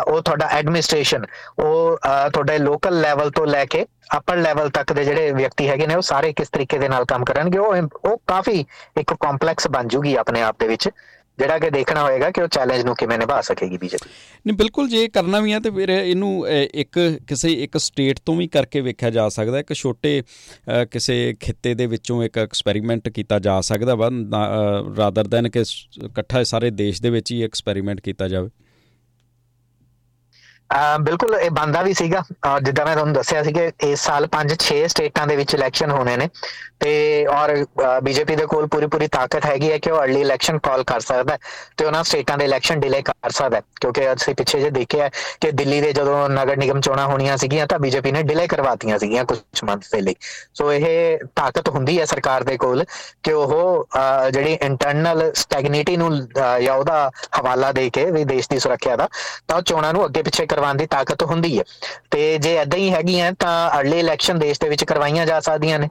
ਉਹ ਤੁਹਾਡਾ ਐਡਮਿਨਿਸਟ੍ਰੇਸ਼ਨ ਉਹ ਤੁਹਾਡੇ ਲੋਕਲ ਲੈਵਲ ਤੋਂ ਲੈ ਕੇ ਅਪਰ ਲੈਵਲ ਤੱਕ ਦੇ ਜਿਹੜੇ ਵਿਅਕਤੀ ਹੈਗੇ ਨੇ, ਉਹ ਸਾਰੇ ਕਿਸ ਤਰੀਕੇ ਦੇ ਨਾਲ ਕੰਮ ਕਰਨਗੇ, ਉਹ ਉਹ ਕਾਫੀ ਇੱਕ ਕੰਪਲੈਕਸ ਬਣ ਜੂਗੀ ਆਪਣੇ ਆਪ ਦੇ ਵਿੱਚ। ਜਿਹੜਾ ਕਿ ਦੇਖਣਾ ਹੋਏਗਾ ਕਿ ਉਹ ਚੈਲੰਜ ਨੂੰ ਕਿਵੇਂ ਨਿਭਾ ਸਕੇਗੀ ਬੀਜੇਪੀ।
ਨਹੀਂ, ਬਿਲਕੁਲ ਜੇ ਕਰਨਾ ਵੀ ਆ ਤੇ ਫਿਰ ਇਹਨੂੰ ਇੱਕ ਕਿਸੇ ਇੱਕ ਸਟੇਟ ਤੋਂ ਵੀ ਕਰਕੇ ਵੇਖਿਆ ਜਾ ਸਕਦਾ, ਇੱਕ ਛੋਟੇ ਕਿਸੇ ਖਿੱਤੇ ਦੇ ਵਿੱਚੋਂ ਇੱਕ ਐਕਸਪੈਰੀਮੈਂਟ ਕੀਤਾ ਜਾ ਸਕਦਾ ਵਾ ਰਾਦਰ ਦੈਨ ਕਿ ਇਕੱਠਾ ਸਾਰੇ ਦੇਸ਼ ਦੇ ਵਿੱਚ ਹੀ ਐਕਸਪੈਰੀਮੈਂਟ ਕੀਤਾ ਜਾਵੇ।
ਬਿਲਕੁਲ, ਇਹ ਬੰਦਾ ਵੀ ਸੀਗਾ। ਜਿੱਦਾਂ ਮੈਂ ਤੁਹਾਨੂੰ ਦੱਸਿਆ ਸੀ ਕਿ ਇਸ ਸਾਲ 5-6 ਸਟੇਟਾਂ ਦੇ ਵਿੱਚ ਇਲੈਕਸ਼ਨ ਹੋਣੇ ਨੇ। ਤੇ ਔਰ ਬੀਜੇਪੀ ਦੇ ਕੋਲ ਪੂਰੀ ਪੂਰੀ ਤਾਕਤ ਹੈਗੀ ਹੈ ਕਿ ਉਹ ਅਰਲੀ ਇਲੈਕਸ਼ਨ ਕਾਲ ਕਰ ਸਕਦਾ ਤੇ ਉਹਨਾਂ ਸਟੇਟਾਂ ਦੇ ਇਲੈਕਸ਼ਨ ਡਿਲੇ ਕਰ ਸਕਦਾ ਕਿਉਂਕਿ ਅਸੀਂ ਪਿੱਛੇ ਜੇ ਦੇਖਿਆ ਕਿ ਦਿੱਲੀ ਦੇ ਜਦੋਂ ਨਗਰ ਨਿਗਮ ਚੋਣਾਂ ਹੋਣੀਆਂ ਸੀਗੀਆਂ ਤਾਂ ਬੀਜੇਪੀ ਨੇ ਡਿਲੇ ਕਰਵਾਤੀਆਂ ਸੀਗੀਆਂ ਕੁਝ ਮੰਥ ਦੇ ਲਈ ਸੋ ਇਹ ਤਾਕਤ ਹੁੰਦੀ ਹੈ ਸਰਕਾਰ ਦੇ ਕੋਲ ਕਿ ਉਹ ਜਿਹੜੀ ਇੰਟਰਨਲ ਸਟੈਗਨਿਟੀ ਨੂੰ ਜਾਂ ਉਹਦਾ ਹਵਾਲਾ ਦੇ ਕੇ ਵੀ ਦੇਸ਼ ਦੀ ਸੁਰੱਖਿਆ ਦਾ, ਤਾਂ ਚੋਣਾਂ ਨੂੰ ਅੱਗੇ ਪਿੱਛੇ ਕਰਵਾਉਣ ਦੀ ਤਾਕਤ ਹੁੰਦੀ ਹੈ। ਤੇ ਜੇ ਐਦਾਂ ਹੀ ਹੈਗੀਆਂ ਤਾਂ ਅਰਲੀ ਇਲੈਕਸ਼ਨ ਦੇਸ਼ ਦੇ ਵਿੱਚ ਕਰਵਾਈਆਂ ਜਾ ਸਕਦੀਆਂ ਨੇ।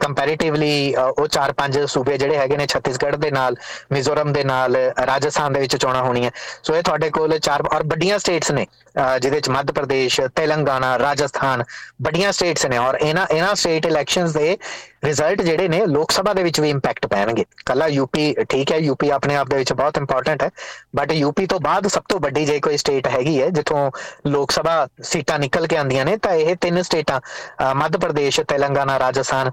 ਕੰਪੈਰੀਟਿਵਲੀ ਉਹ ਚਾਰ ਪੰਜ ਸੂਬੇ ਜਿਹੜੇ ਹੈਗੇ ਨੇ ਛੱਤੀਸਗੜ੍ਹ ਦੇ ਨਾਲ, ਮਿਜ਼ੋਰਮ ਦੇ ਨਾਲ, ਰਾਜਸਥਾਨ ਦੇ ਵਿੱਚ ਚੋਣਾਂ ਹੋਣੀਆਂ। ਸੋ ਇਹ ਤੁਹਾਡੇ ਕੋਲ ਚਾਰ ਔਰ ਵੱਡੀਆਂ ਸਟੇਟਸ ਨੇ ਜਿਹਦੇ ਵਿੱਚ ਮੱਧ ਪ੍ਰਦੇਸ਼, ਤੇਲੰਗਾਨਾ, ਰਾਜਸਥਾਨ, ਵੱਡੀਆਂ ਸਟੇਟਸ ਨੇ। ਔਰ ਇਹਨਾਂ ਇਹਨਾਂ ਸਟੇਟ ਇਲੈਕਸ਼ਨਸ ਦੇ ਰਿਜ਼ਲਟ ਜਿਹੜੇ ਨੇ ਲੋਕ ਸਭਾ ਦੇ ਵਿੱਚ ਵੀ ਇੰਪੈਕਟ ਪੈਣਗੇ। ਕੱਲਾ ਯੂਪੀ ਠੀਕ ਹੈ ਯੂਪੀ ਆਪਣੇ ਆਪ ਦੇ ਵਿੱਚ ਬਹੁਤ ਇੰਪੋਰਟੈਂਟ ਹੈ ਬਟ ਯੂਪੀ ਤੋਂ ਬਾਅਦ ਸਭ ਤੋਂ ਵੱਡੀ ਜੇ ਕੋਈ ਸਟੇਟ ਹੈਗੀ ਹੈ, ਜਿੱਥੋਂ ਲੋਕ ਸਭਾ ਸੀਟਾਂ ਨਿਕਲ ਕੇ ਆਉਂਦੀਆਂ ਨੇ, ਤਾਂ ਇਹ ਤਿੰਨ ਸਟੇਟਾਂ ਮੱਧ ਪ੍ਰਦੇਸ਼, ਤੇਲੰਗਾਨਾ, ਰਾਜਸਥਾਨ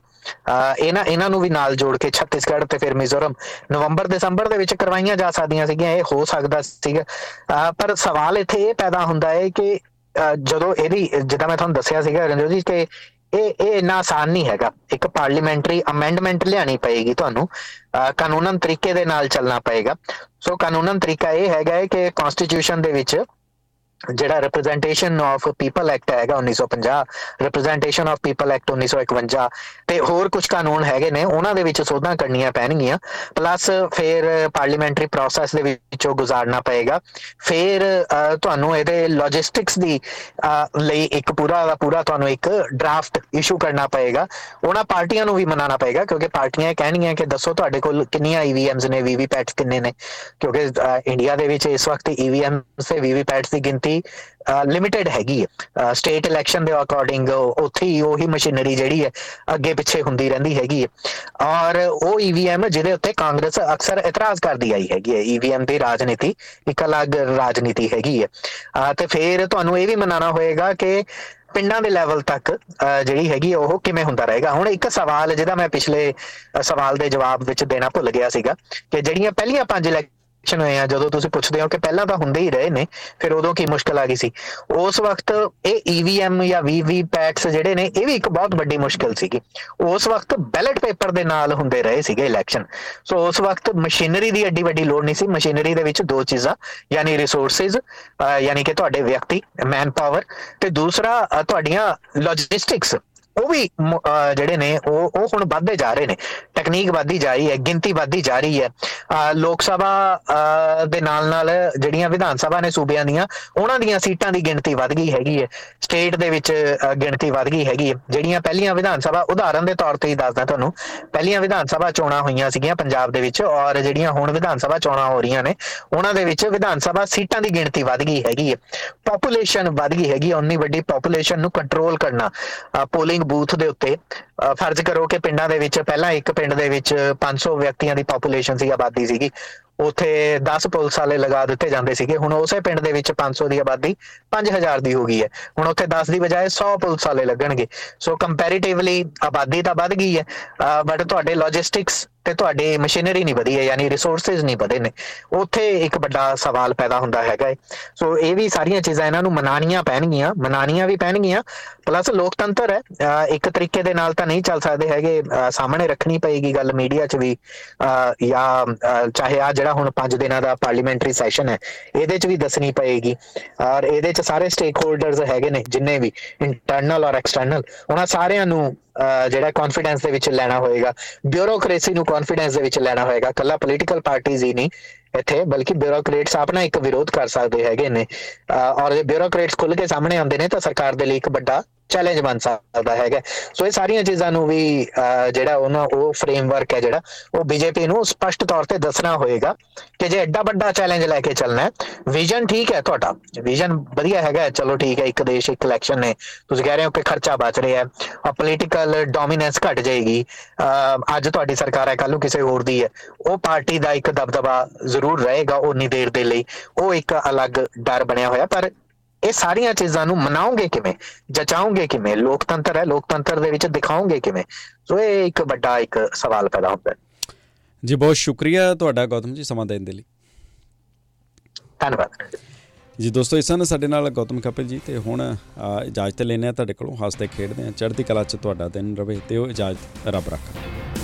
ਇਹਨਾਂ ਇਹਨਾਂ ਨੂੰ ਵੀ ਨਾਲ ਜੋੜ ਕੇ ਛੱਤੀਸਗੜ੍ਹ ਤੇ ਫਿਰ ਮਿਜ਼ੋਰਮ, ਨਵੰਬਰ, ਦਸੰਬਰ ਦੇ ਵਿੱਚ ਕਰਵਾਈਆਂ ਜਾ ਸਕਦੀਆਂ ਸੀਗੀਆਂ, ਇਹ ਹੋ ਸਕਦਾ ਸੀਗਾ। ਪਰ ਸਵਾਲ ਇੱਥੇ ਇਹ ਪੈਦਾ ਹੁੰਦਾ ਹੈ ਕਿ ਜਦੋਂ ਇਹਦੀ, ਜਿੱਦਾਂ ਮੈਂ ਤੁਹਾਨੂੰ ਦੱਸਿਆ ਸੀਗਾ ਰੰਜੋ ਜੀ, ਕਿ ਇਹ ਇਹ ਇੰਨਾ ਆਸਾਨ ਨਹੀਂ ਹੈਗਾ। ਇੱਕ ਪਾਰਲੀਮੈਂਟਰੀ ਅਮੈਂਡਮੈਂਟ ਲਿਆਣੀ ਪਏਗੀ ਤੁਹਾਨੂੰ। ਕਾਨੂੰਨਨ ਤਰੀਕੇ ਦੇ ਨਾਲ ਚੱਲਣਾ ਪਏਗਾ। ਸੋ ਕਾਨੂੰਨਨ ਤਰੀਕਾ ਇਹ ਹੈਗਾ ਕਿ ਕਨਸਟੀਟਿਊਸ਼ਨ ਦੇ ਵਿੱਚ ਜਿਹੜਾ ਰਿਪਰੈਜ਼ੈਂਟੇਸ਼ਨ ਆਫ ਪੀਪਲ ਐਕਟ ਹੈਗਾ 1950 ਰਿਪਰੈਜ਼ੈਂਟੇਸ਼ਨ ਆਫ ਪੀਪਲ ਐਕਟ 1951 ਤੇ ਹੋਰ ਕੁਝ ਕਾਨੂੰਨ ਹੈਗੇ ਨੇ, ਉਹਨਾਂ ਦੇ ਵਿੱਚ ਸੋਧਾਂ ਕਰਨੀਆਂ ਪੈਣਗੀਆਂ ਪਲੱਸ ਫਿਰ ਪਾਰਲੀਮੈਂਟਰੀ ਪ੍ਰੋਸੈਸ ਦੇ ਵਿੱਚੋਂ ਗੁਜ਼ਾਰਨਾ ਪਏਗਾ, ਫਿਰ ਤੁਹਾਨੂੰ ਇਹਦੇ ਲੌਜਿਸਟਿਕਸ ਦੀ ਲਈ ਇੱਕ ਪੂਰਾ ਦਾ ਪੂਰਾ ਤੁਹਾਨੂੰ ਇੱਕ ਡਰਾਫਟ ਇਸ਼ੂ ਕਰਨਾ ਪਏਗਾ, ਉਹਨਾਂ ਪਾਰਟੀਆਂ ਨੂੰ ਵੀ ਮਨਾਣਾ ਪਏਗਾ, ਕਿਉਂਕਿ ਪਾਰਟੀਆਂ ਕਹਿਣਗੀਆਂ ਕਿ ਦੱਸੋ ਤੁਹਾਡੇ ਕੋਲ ਕਿੰਨੀਆਂ ਈਵੀਐਮਸ ਨੇ ਵੀਵੀਪੈਟਸ ਕਿੰਨੇ ਨੇ, ਕਿਉਂਕਿ ਇੰਡੀਆ ਦੇ ਵਿੱਚ ਇਸ ਵਕਤ ਈਵੀਐਮਸ ਤੇ ਵੀਵੀਪੈਟਸ ਦੀ ਗਿਣਤੀ ਮਸ਼ੀਨਰੀ ਲਿਮਿਟਿਡ ਹੈਗੀ ਹੈ। ਸਟੇਟ ਇਲੈਕਸ਼ਨ ਦੇ ਅਕੋਰਡਿੰਗ ਉੱਥੇ ਹੀ ਉਹੀ ਮਸ਼ੀਨਰੀ ਜਿਹੜੀ ਹੈ, ਅੱਗੇ ਪਿੱਛੇ ਹੁੰਦੀ ਰਹਿੰਦੀ ਹੈਗੀ ਹੈ। ਔਰ ਉਹ ਈਵੀਐਮ ਜਿਹਦੇ ਉੱਤੇ ਕਾਂਗਰਸ ਅਕਸਰ ਇਤਰਾਜ਼ ਕਰਦੀ ਆਈ ਹੈਗੀ ਹੈ। ਈਵੀਐਮ ਦੀ ਰਾਜਨੀਤੀ ਇੱਕ ਅਲੱਗ ਰਾਜਨੀਤੀ ਹੈਗੀ ਹੈ। ਤੇ ਫਿਰ ਤੁਹਾਨੂੰ ਇਹ ਵੀ ਮਨਾਣਾ ਹੋਏਗਾ ਕਿ ਪਿੰਡਾਂ ਦੇ ਲੈਵਲ ਤੱਕ ਜਿਹੜੀ ਹੈਗੀ ਉਹ ਕਿਵੇਂ ਹੁੰਦਾ ਰਹੇਗਾ। ਹੁਣ ਇੱਕ ਸਵਾਲ ਜਿਹਦਾ ਮੈਂ ਪਿਛਲੇ ਸਵਾਲ ਦੇ ਜਵਾਬ ਵਿੱਚ ਦੇਣਾ ਭੁੱਲ ਗਿਆ ਸੀਗਾ ਕਿ ਜਿਹੜੀਆਂ ਪਹਿਲੀਆਂ ਪੰਜ ਇਲੈਕਸ਼ਨ ਹੋਏ ਆ ਜਦੋਂ ਤੁਸੀਂ ਪੁੱਛਦੇ ਹੋ ਕਿ ਪਹਿਲਾਂ ਤਾਂ ਹੁੰਦੇ ਹੀ ਰਹੇ ਨੇ, ਫਿਰ ਉਦੋਂ ਕੀ ਮੁਸ਼ਕਲ ਆ ਗਈ ਸੀ? ਉਸ ਵਕਤ ਇਹ ਈਵੀਐਮ ਜਾਂ ਵੀਵੀ ਪੈਟਸ ਜਿਹੜੇ ਨੇ, ਇਹ ਵੀ ਇੱਕ ਬਹੁਤ ਵੱਡੀ ਮੁਸ਼ਕਲ ਸੀਗੀ। ਉਸ ਵਕਤ ਬੈਲਟ ਪੇਪਰ ਦੇ ਨਾਲ ਹੁੰਦੇ ਰਹੇ ਸੀਗੇ ਇਲੈਕਸ਼ਨ ਸੋ ਉਸ ਵਕਤ ਮਸ਼ੀਨਰੀ ਦੀ ਐਡੀ ਵੱਡੀ ਲੋੜ ਨਹੀਂ ਸੀ। ਮਸ਼ੀਨਰੀ ਦੇ ਵਿੱਚ ਦੋ ਚੀਜ਼ਾਂ, ਯਾਨੀ ਰਿਸੋਰਸਸ ਯਾਨੀ ਕਿ ਤੁਹਾਡੇ ਵਿਅਕਤੀ ਮੈਨ ਪਾਵਰ ਤੇ ਦੂਸਰਾ ਤੁਹਾਡੀਆਂ ਲੌਜਿਸਟਿਕਸ ਉਹ ਵੀ ਜਿਹੜੇ ਨੇ, ਉਹ ਉਹ ਹੁਣ ਵੱਧਦੇ ਜਾ ਰਹੇ ਨੇ। ਟੈਕਨੀਕ ਵੱਧਦੀ ਜਾ ਰਹੀ ਹੈ, ਗਿਣਤੀ ਵੱਧਦੀ ਜਾ ਰਹੀ ਹੈ। ਲੋਕ ਸਭਾ ਦੇ ਨਾਲ ਨਾਲ ਜਿਹੜੀਆਂ ਵਿਧਾਨ ਸਭਾ ਨੇ ਸੂਬਿਆਂ ਦੀਆਂ, ਉਹਨਾਂ ਦੀਆਂ ਸੀਟਾਂ ਦੀ ਗਿਣਤੀ ਵੱਧ ਗਈ ਹੈਗੀ ਹੈ। ਸਟੇਟ ਦੇ ਵਿੱਚ ਗਿਣਤੀ ਵੱਧ ਗਈ ਹੈਗੀ ਹੈ। ਜਿਹੜੀਆਂ ਪਹਿਲੀਆਂ ਵਿਧਾਨ ਸਭਾ, ਉਦਾਹਰਨ ਦੇ ਤੌਰ ਤੇ ਹੀ ਦੱਸਦਾ ਤੁਹਾਨੂੰ, ਪਹਿਲੀਆਂ ਵਿਧਾਨ ਸਭਾ ਚੋਣਾਂ ਹੋਈਆਂ ਸੀਗੀਆਂ ਪੰਜਾਬ ਦੇ ਵਿੱਚ ਔਰ ਜਿਹੜੀਆਂ ਹੁਣ ਵਿਧਾਨ ਸਭਾ ਚੋਣਾਂ ਹੋ ਰਹੀਆਂ ਨੇ, ਉਹਨਾਂ ਦੇ ਵਿੱਚ ਵਿਧਾਨ ਸਭਾ ਸੀਟਾਂ ਦੀ ਗਿਣਤੀ ਵੱਧ ਗਈ ਹੈਗੀ ਹੈ। ਪੋਪੂਲੇਸ਼ਨ ਵੱਧ ਗਈ ਹੈਗੀ ਉਨੀ ਵੱਡੀ ਪੋਪੂਲੇਸ਼ਨ ਨੂੰ ਕੰਟਰੋਲ ਕਰਨਾ। ਪੋਲਿੰਗ ਬੂਥ ਦੇ ਉੱਤੇ ਫਰਜ਼ ਕਰੋ ਕਿ ਪਿੰਡਾਂ ਦੇ ਵਿੱਚ, ਪਹਿਲਾਂ ਇੱਕ ਪਿੰਡ ਦੇ ਵਿੱਚ 500 ਵਿਅਕਤੀਆਂ ਦੀ ਪੋਪੂਲੇਸ਼ਨ ਸੀ, ਆਬਾਦੀ ਸੀਗੀ। ਉਥੇ 10 ਪੁਲਿਸ ਵਾਲੇ ਲਗਾ ਦਿੱਤੇ ਜਾਂਦੇ ਸੀਗੇ। ਹੁਣ ਉਸੇ ਪਿੰਡ ਦੇ ਵਿੱਚ 500 ਦੀ ਆਬਾਦੀ 5000 ਦੀ ਹੋ ਗਈ ਹੈ। ਹੁਣ ਉੱਥੇ 10 ਦੀ ਬਜਾਏ 100 ਪੁਲਿਸ ਵਾਲੇ ਲੱਗਣਗੇ। ਸੋ ਕੰਪੈਰੀਟਿਵਲੀ ਆਬਾਦੀ ਤਾਂ ਵੱਧ ਗਈ ਹੈ ਬਟ ਤੁਹਾਡੇ ਲੌਜਿਸਟਿਕਸ ਤੇ ਤੁਹਾਡੀ ਮਸ਼ੀਨਰੀ ਨਹੀਂ ਵਧੀ ਹੈ, ਯਾਨੀ ਰਿਸੋਰਸਸ ਨਹੀਂ ਵਧੇ ਨੇ। ਉੱਥੇ ਇੱਕ ਵੱਡਾ ਸਵਾਲ ਪੈਦਾ ਹੁੰਦਾ ਹੈਗਾ ਸੋ ਇਹ ਵੀ ਸਾਰੀਆਂ ਚੀਜ਼ਾਂ ਇਹਨਾਂ ਨੂੰ ਮਨਾਣੀਆਂ ਪੈਣਗੀਆਂ ਮਨਾਣੀਆਂ ਵੀ ਪੈਣਗੀਆਂ। ਪਲੱਸ ਲੋਕਤੰਤਰ ਹੈ ਇੱਕ ਤਰੀਕੇ ਦੇ ਨਾਲ ਤਾਂ ਨਹੀਂ ਚੱਲ ਸਕਦੇ ਹੈਗੇ ਸਾਹਮਣੇ ਰੱਖਣੀ ਪਏਗੀ ਗੱਲ ਮੀਡੀਆ 'ਚ ਵੀ ਜਾਂ ਚਾਹੇ ਆ ਜਿਹੜਾ ਹੁਣ 5 ਦਿਨਾਂ ਦਾ ਪਾਰਲੀਮੈਂਟਰੀ ਸੈਸ਼ਨ ਹੈ, ਇਹਦੇ 'ਚ ਵੀ ਦੱਸਣੀ ਪਏਗੀ। ਔਰ ਇਹਦੇ 'ਚ ਸਾਰੇ ਸਟੇਕ ਹੋਲਡਰਸ ਹੈਗੇ ਨੇ, ਜਿੰਨੇ ਵੀ ਇੰਟਰਨਲ ਔਰ ਐਕਸਟਰਨਲ ਉਹਨਾਂ ਸਾਰਿਆਂ ਨੂੰ ਜਿਹੜਾ ਕੌਨਫੀਡੈਂਸ ਦੇ ਵਿੱਚ ਲੈਣਾ ਹੋਏਗਾ। ਬਿਊਰੋਕ੍ਰੇਸੀ ਨੂੰ ਕੌਨਫੀਡੈਂਸ ਦੇ ਵਿੱਚ ਲੈਣਾ ਹੋਏਗਾ। ਕੱਲਾ ਪੋਲੀਟੀਕਲ ਪਾਰਟੀਆਂ ਹੀ ਨਹੀਂ ਇੱਥੇ, ਬਲਕਿ ਬਿਊਰੋਕਰੇਟਸ ਆਪਣਾ ਇੱਕ ਵਿਰੋਧ ਕਰ ਸਕਦੇ ਹੈਗੇ ਨੇ। ਔਰ ਜੇ ਬਿਊਰੋਕਰੇਟਸ ਖੁੱਲ ਕੇ ਸਾਹਮਣੇ ਆਉਂਦੇ ਨੇ, ਤਾਂ ਸਰਕਾਰ ਦੇ ਲਈ ਇੱਕ ਵੱਡਾ ਚੈਲੰਜ ਬਣ ਸਕਦਾ ਹੈਗਾ। ਸੋ ਇਹ ਸਾਰੀਆਂ ਚੀਜ਼ਾਂ ਨੂੰ ਵੀ ਜਿਹੜਾ ਉਹਨਾਂ, ਉਹ ਫਰੇਮਵਰਕ ਹੈ ਜਿਹੜਾ, ਉਹ ਬੀਜੇਪੀ ਨੂੰ ਸਪਸ਼ਟ ਤੌਰ ਤੇ ਦੱਸਣਾ ਹੋਏਗਾ ਕਿ ਜੇ ਐਡਾ ਵੱਡਾ ਚੈਲੰਜ ਲੈ ਕੇ ਚੱਲਣਾ ਹੈ ਵਿਜ਼ਨ ਠੀਕ ਹੈ ਤੁਹਾਡਾ। ਵਿਜ਼ਨ ਵਧੀਆ ਹੈਗਾ, ਚਲੋ ਠੀਕ ਹੈ, ਇੱਕ ਦੇਸ਼, ਇੱਕ ਇਲੈਕਸ਼ਨ ਨੇ। ਤੁਸੀਂ ਕਹਿ ਰਹੇ ਹੋ ਕਿ ਖਰਚਾ ਬਚ ਰਿਹਾ ਹੈ। ਆ ਪੋਲੀਟੀਕਲ ਡੋਮੀਨੈਂਸ ਘਟ ਜਾਏਗੀ। ਅੱਜ ਤੁਹਾਡੀ ਸਰਕਾਰ ਹੈ ਕੱਲ ਨੂੰ ਕਿਸੇ ਹੋਰ ਦੀ ਹੈ। ਉਹ ਪਾਰਟੀ ਦਾ ਇੱਕ ਦਬਦਬਾ ਜ਼ਰੂਰ ਰਹੇਗਾ ਉਨੀ ਦੇਰ ਦੇ ਲਈ। ਉਹ ਇੱਕ ਅਲੱਗ ਡਰ ਬਣਿਆ ਹੋਇਆ ਪਰ ਇਹ ਸਾਰੀਆਂ ਚੀਜ਼ਾਂ ਨੂੰ ਮਨਾਉਂਗੇ ਕਿਵੇਂ? ਜਚਾਉਂਗੇ ਕਿਵੇਂ? ਲੋਕਤੰਤਰ ਹੈ ਲੋਕਤੰਤਰ ਦੇ ਵਿੱਚ ਦਿਖਾਉਂਗੇ ਕਿਵੇਂ? ਸੋ ਇਹ ਇੱਕ ਵੱਡਾ ਇੱਕ ਸਵਾਲ ਪੈਦਾ ਹੁੰਦਾ ਹੈ।
ਜੀ ਬਹੁਤ ਸ਼ੁਕਰੀਆ ਤੁਹਾਡਾ ਗੌਤਮ ਜੀ ਸਮਾਂ ਦੇਣ ਦੇ ਲਈ।
ਧੰਨਵਾਦ।
ਜੀ ਦੋਸਤੋ, ਇਸ ਨਾਲ ਸਾਡੇ ਨਾਲ ਗੌਤਮ ਕਪਿਲ ਜੀ ਤੇ ਹੁਣ ਇਜਾਜ਼ਤ ਲੈਣੇ ਆ ਤੁਹਾਡੇ ਕੋਲੋਂ, ਹੱਸਦੇ ਖੇਡਦੇ ਆ ਚੜ੍ਹਦੀ ਕਲਾ ਚ ਤੁਹਾਡਾ ਦਿਨ ਰਵੇ ਤੇ ਉਹ ਇਜਾਜ਼ਤ ਰੱਬ ਰੱਖਾ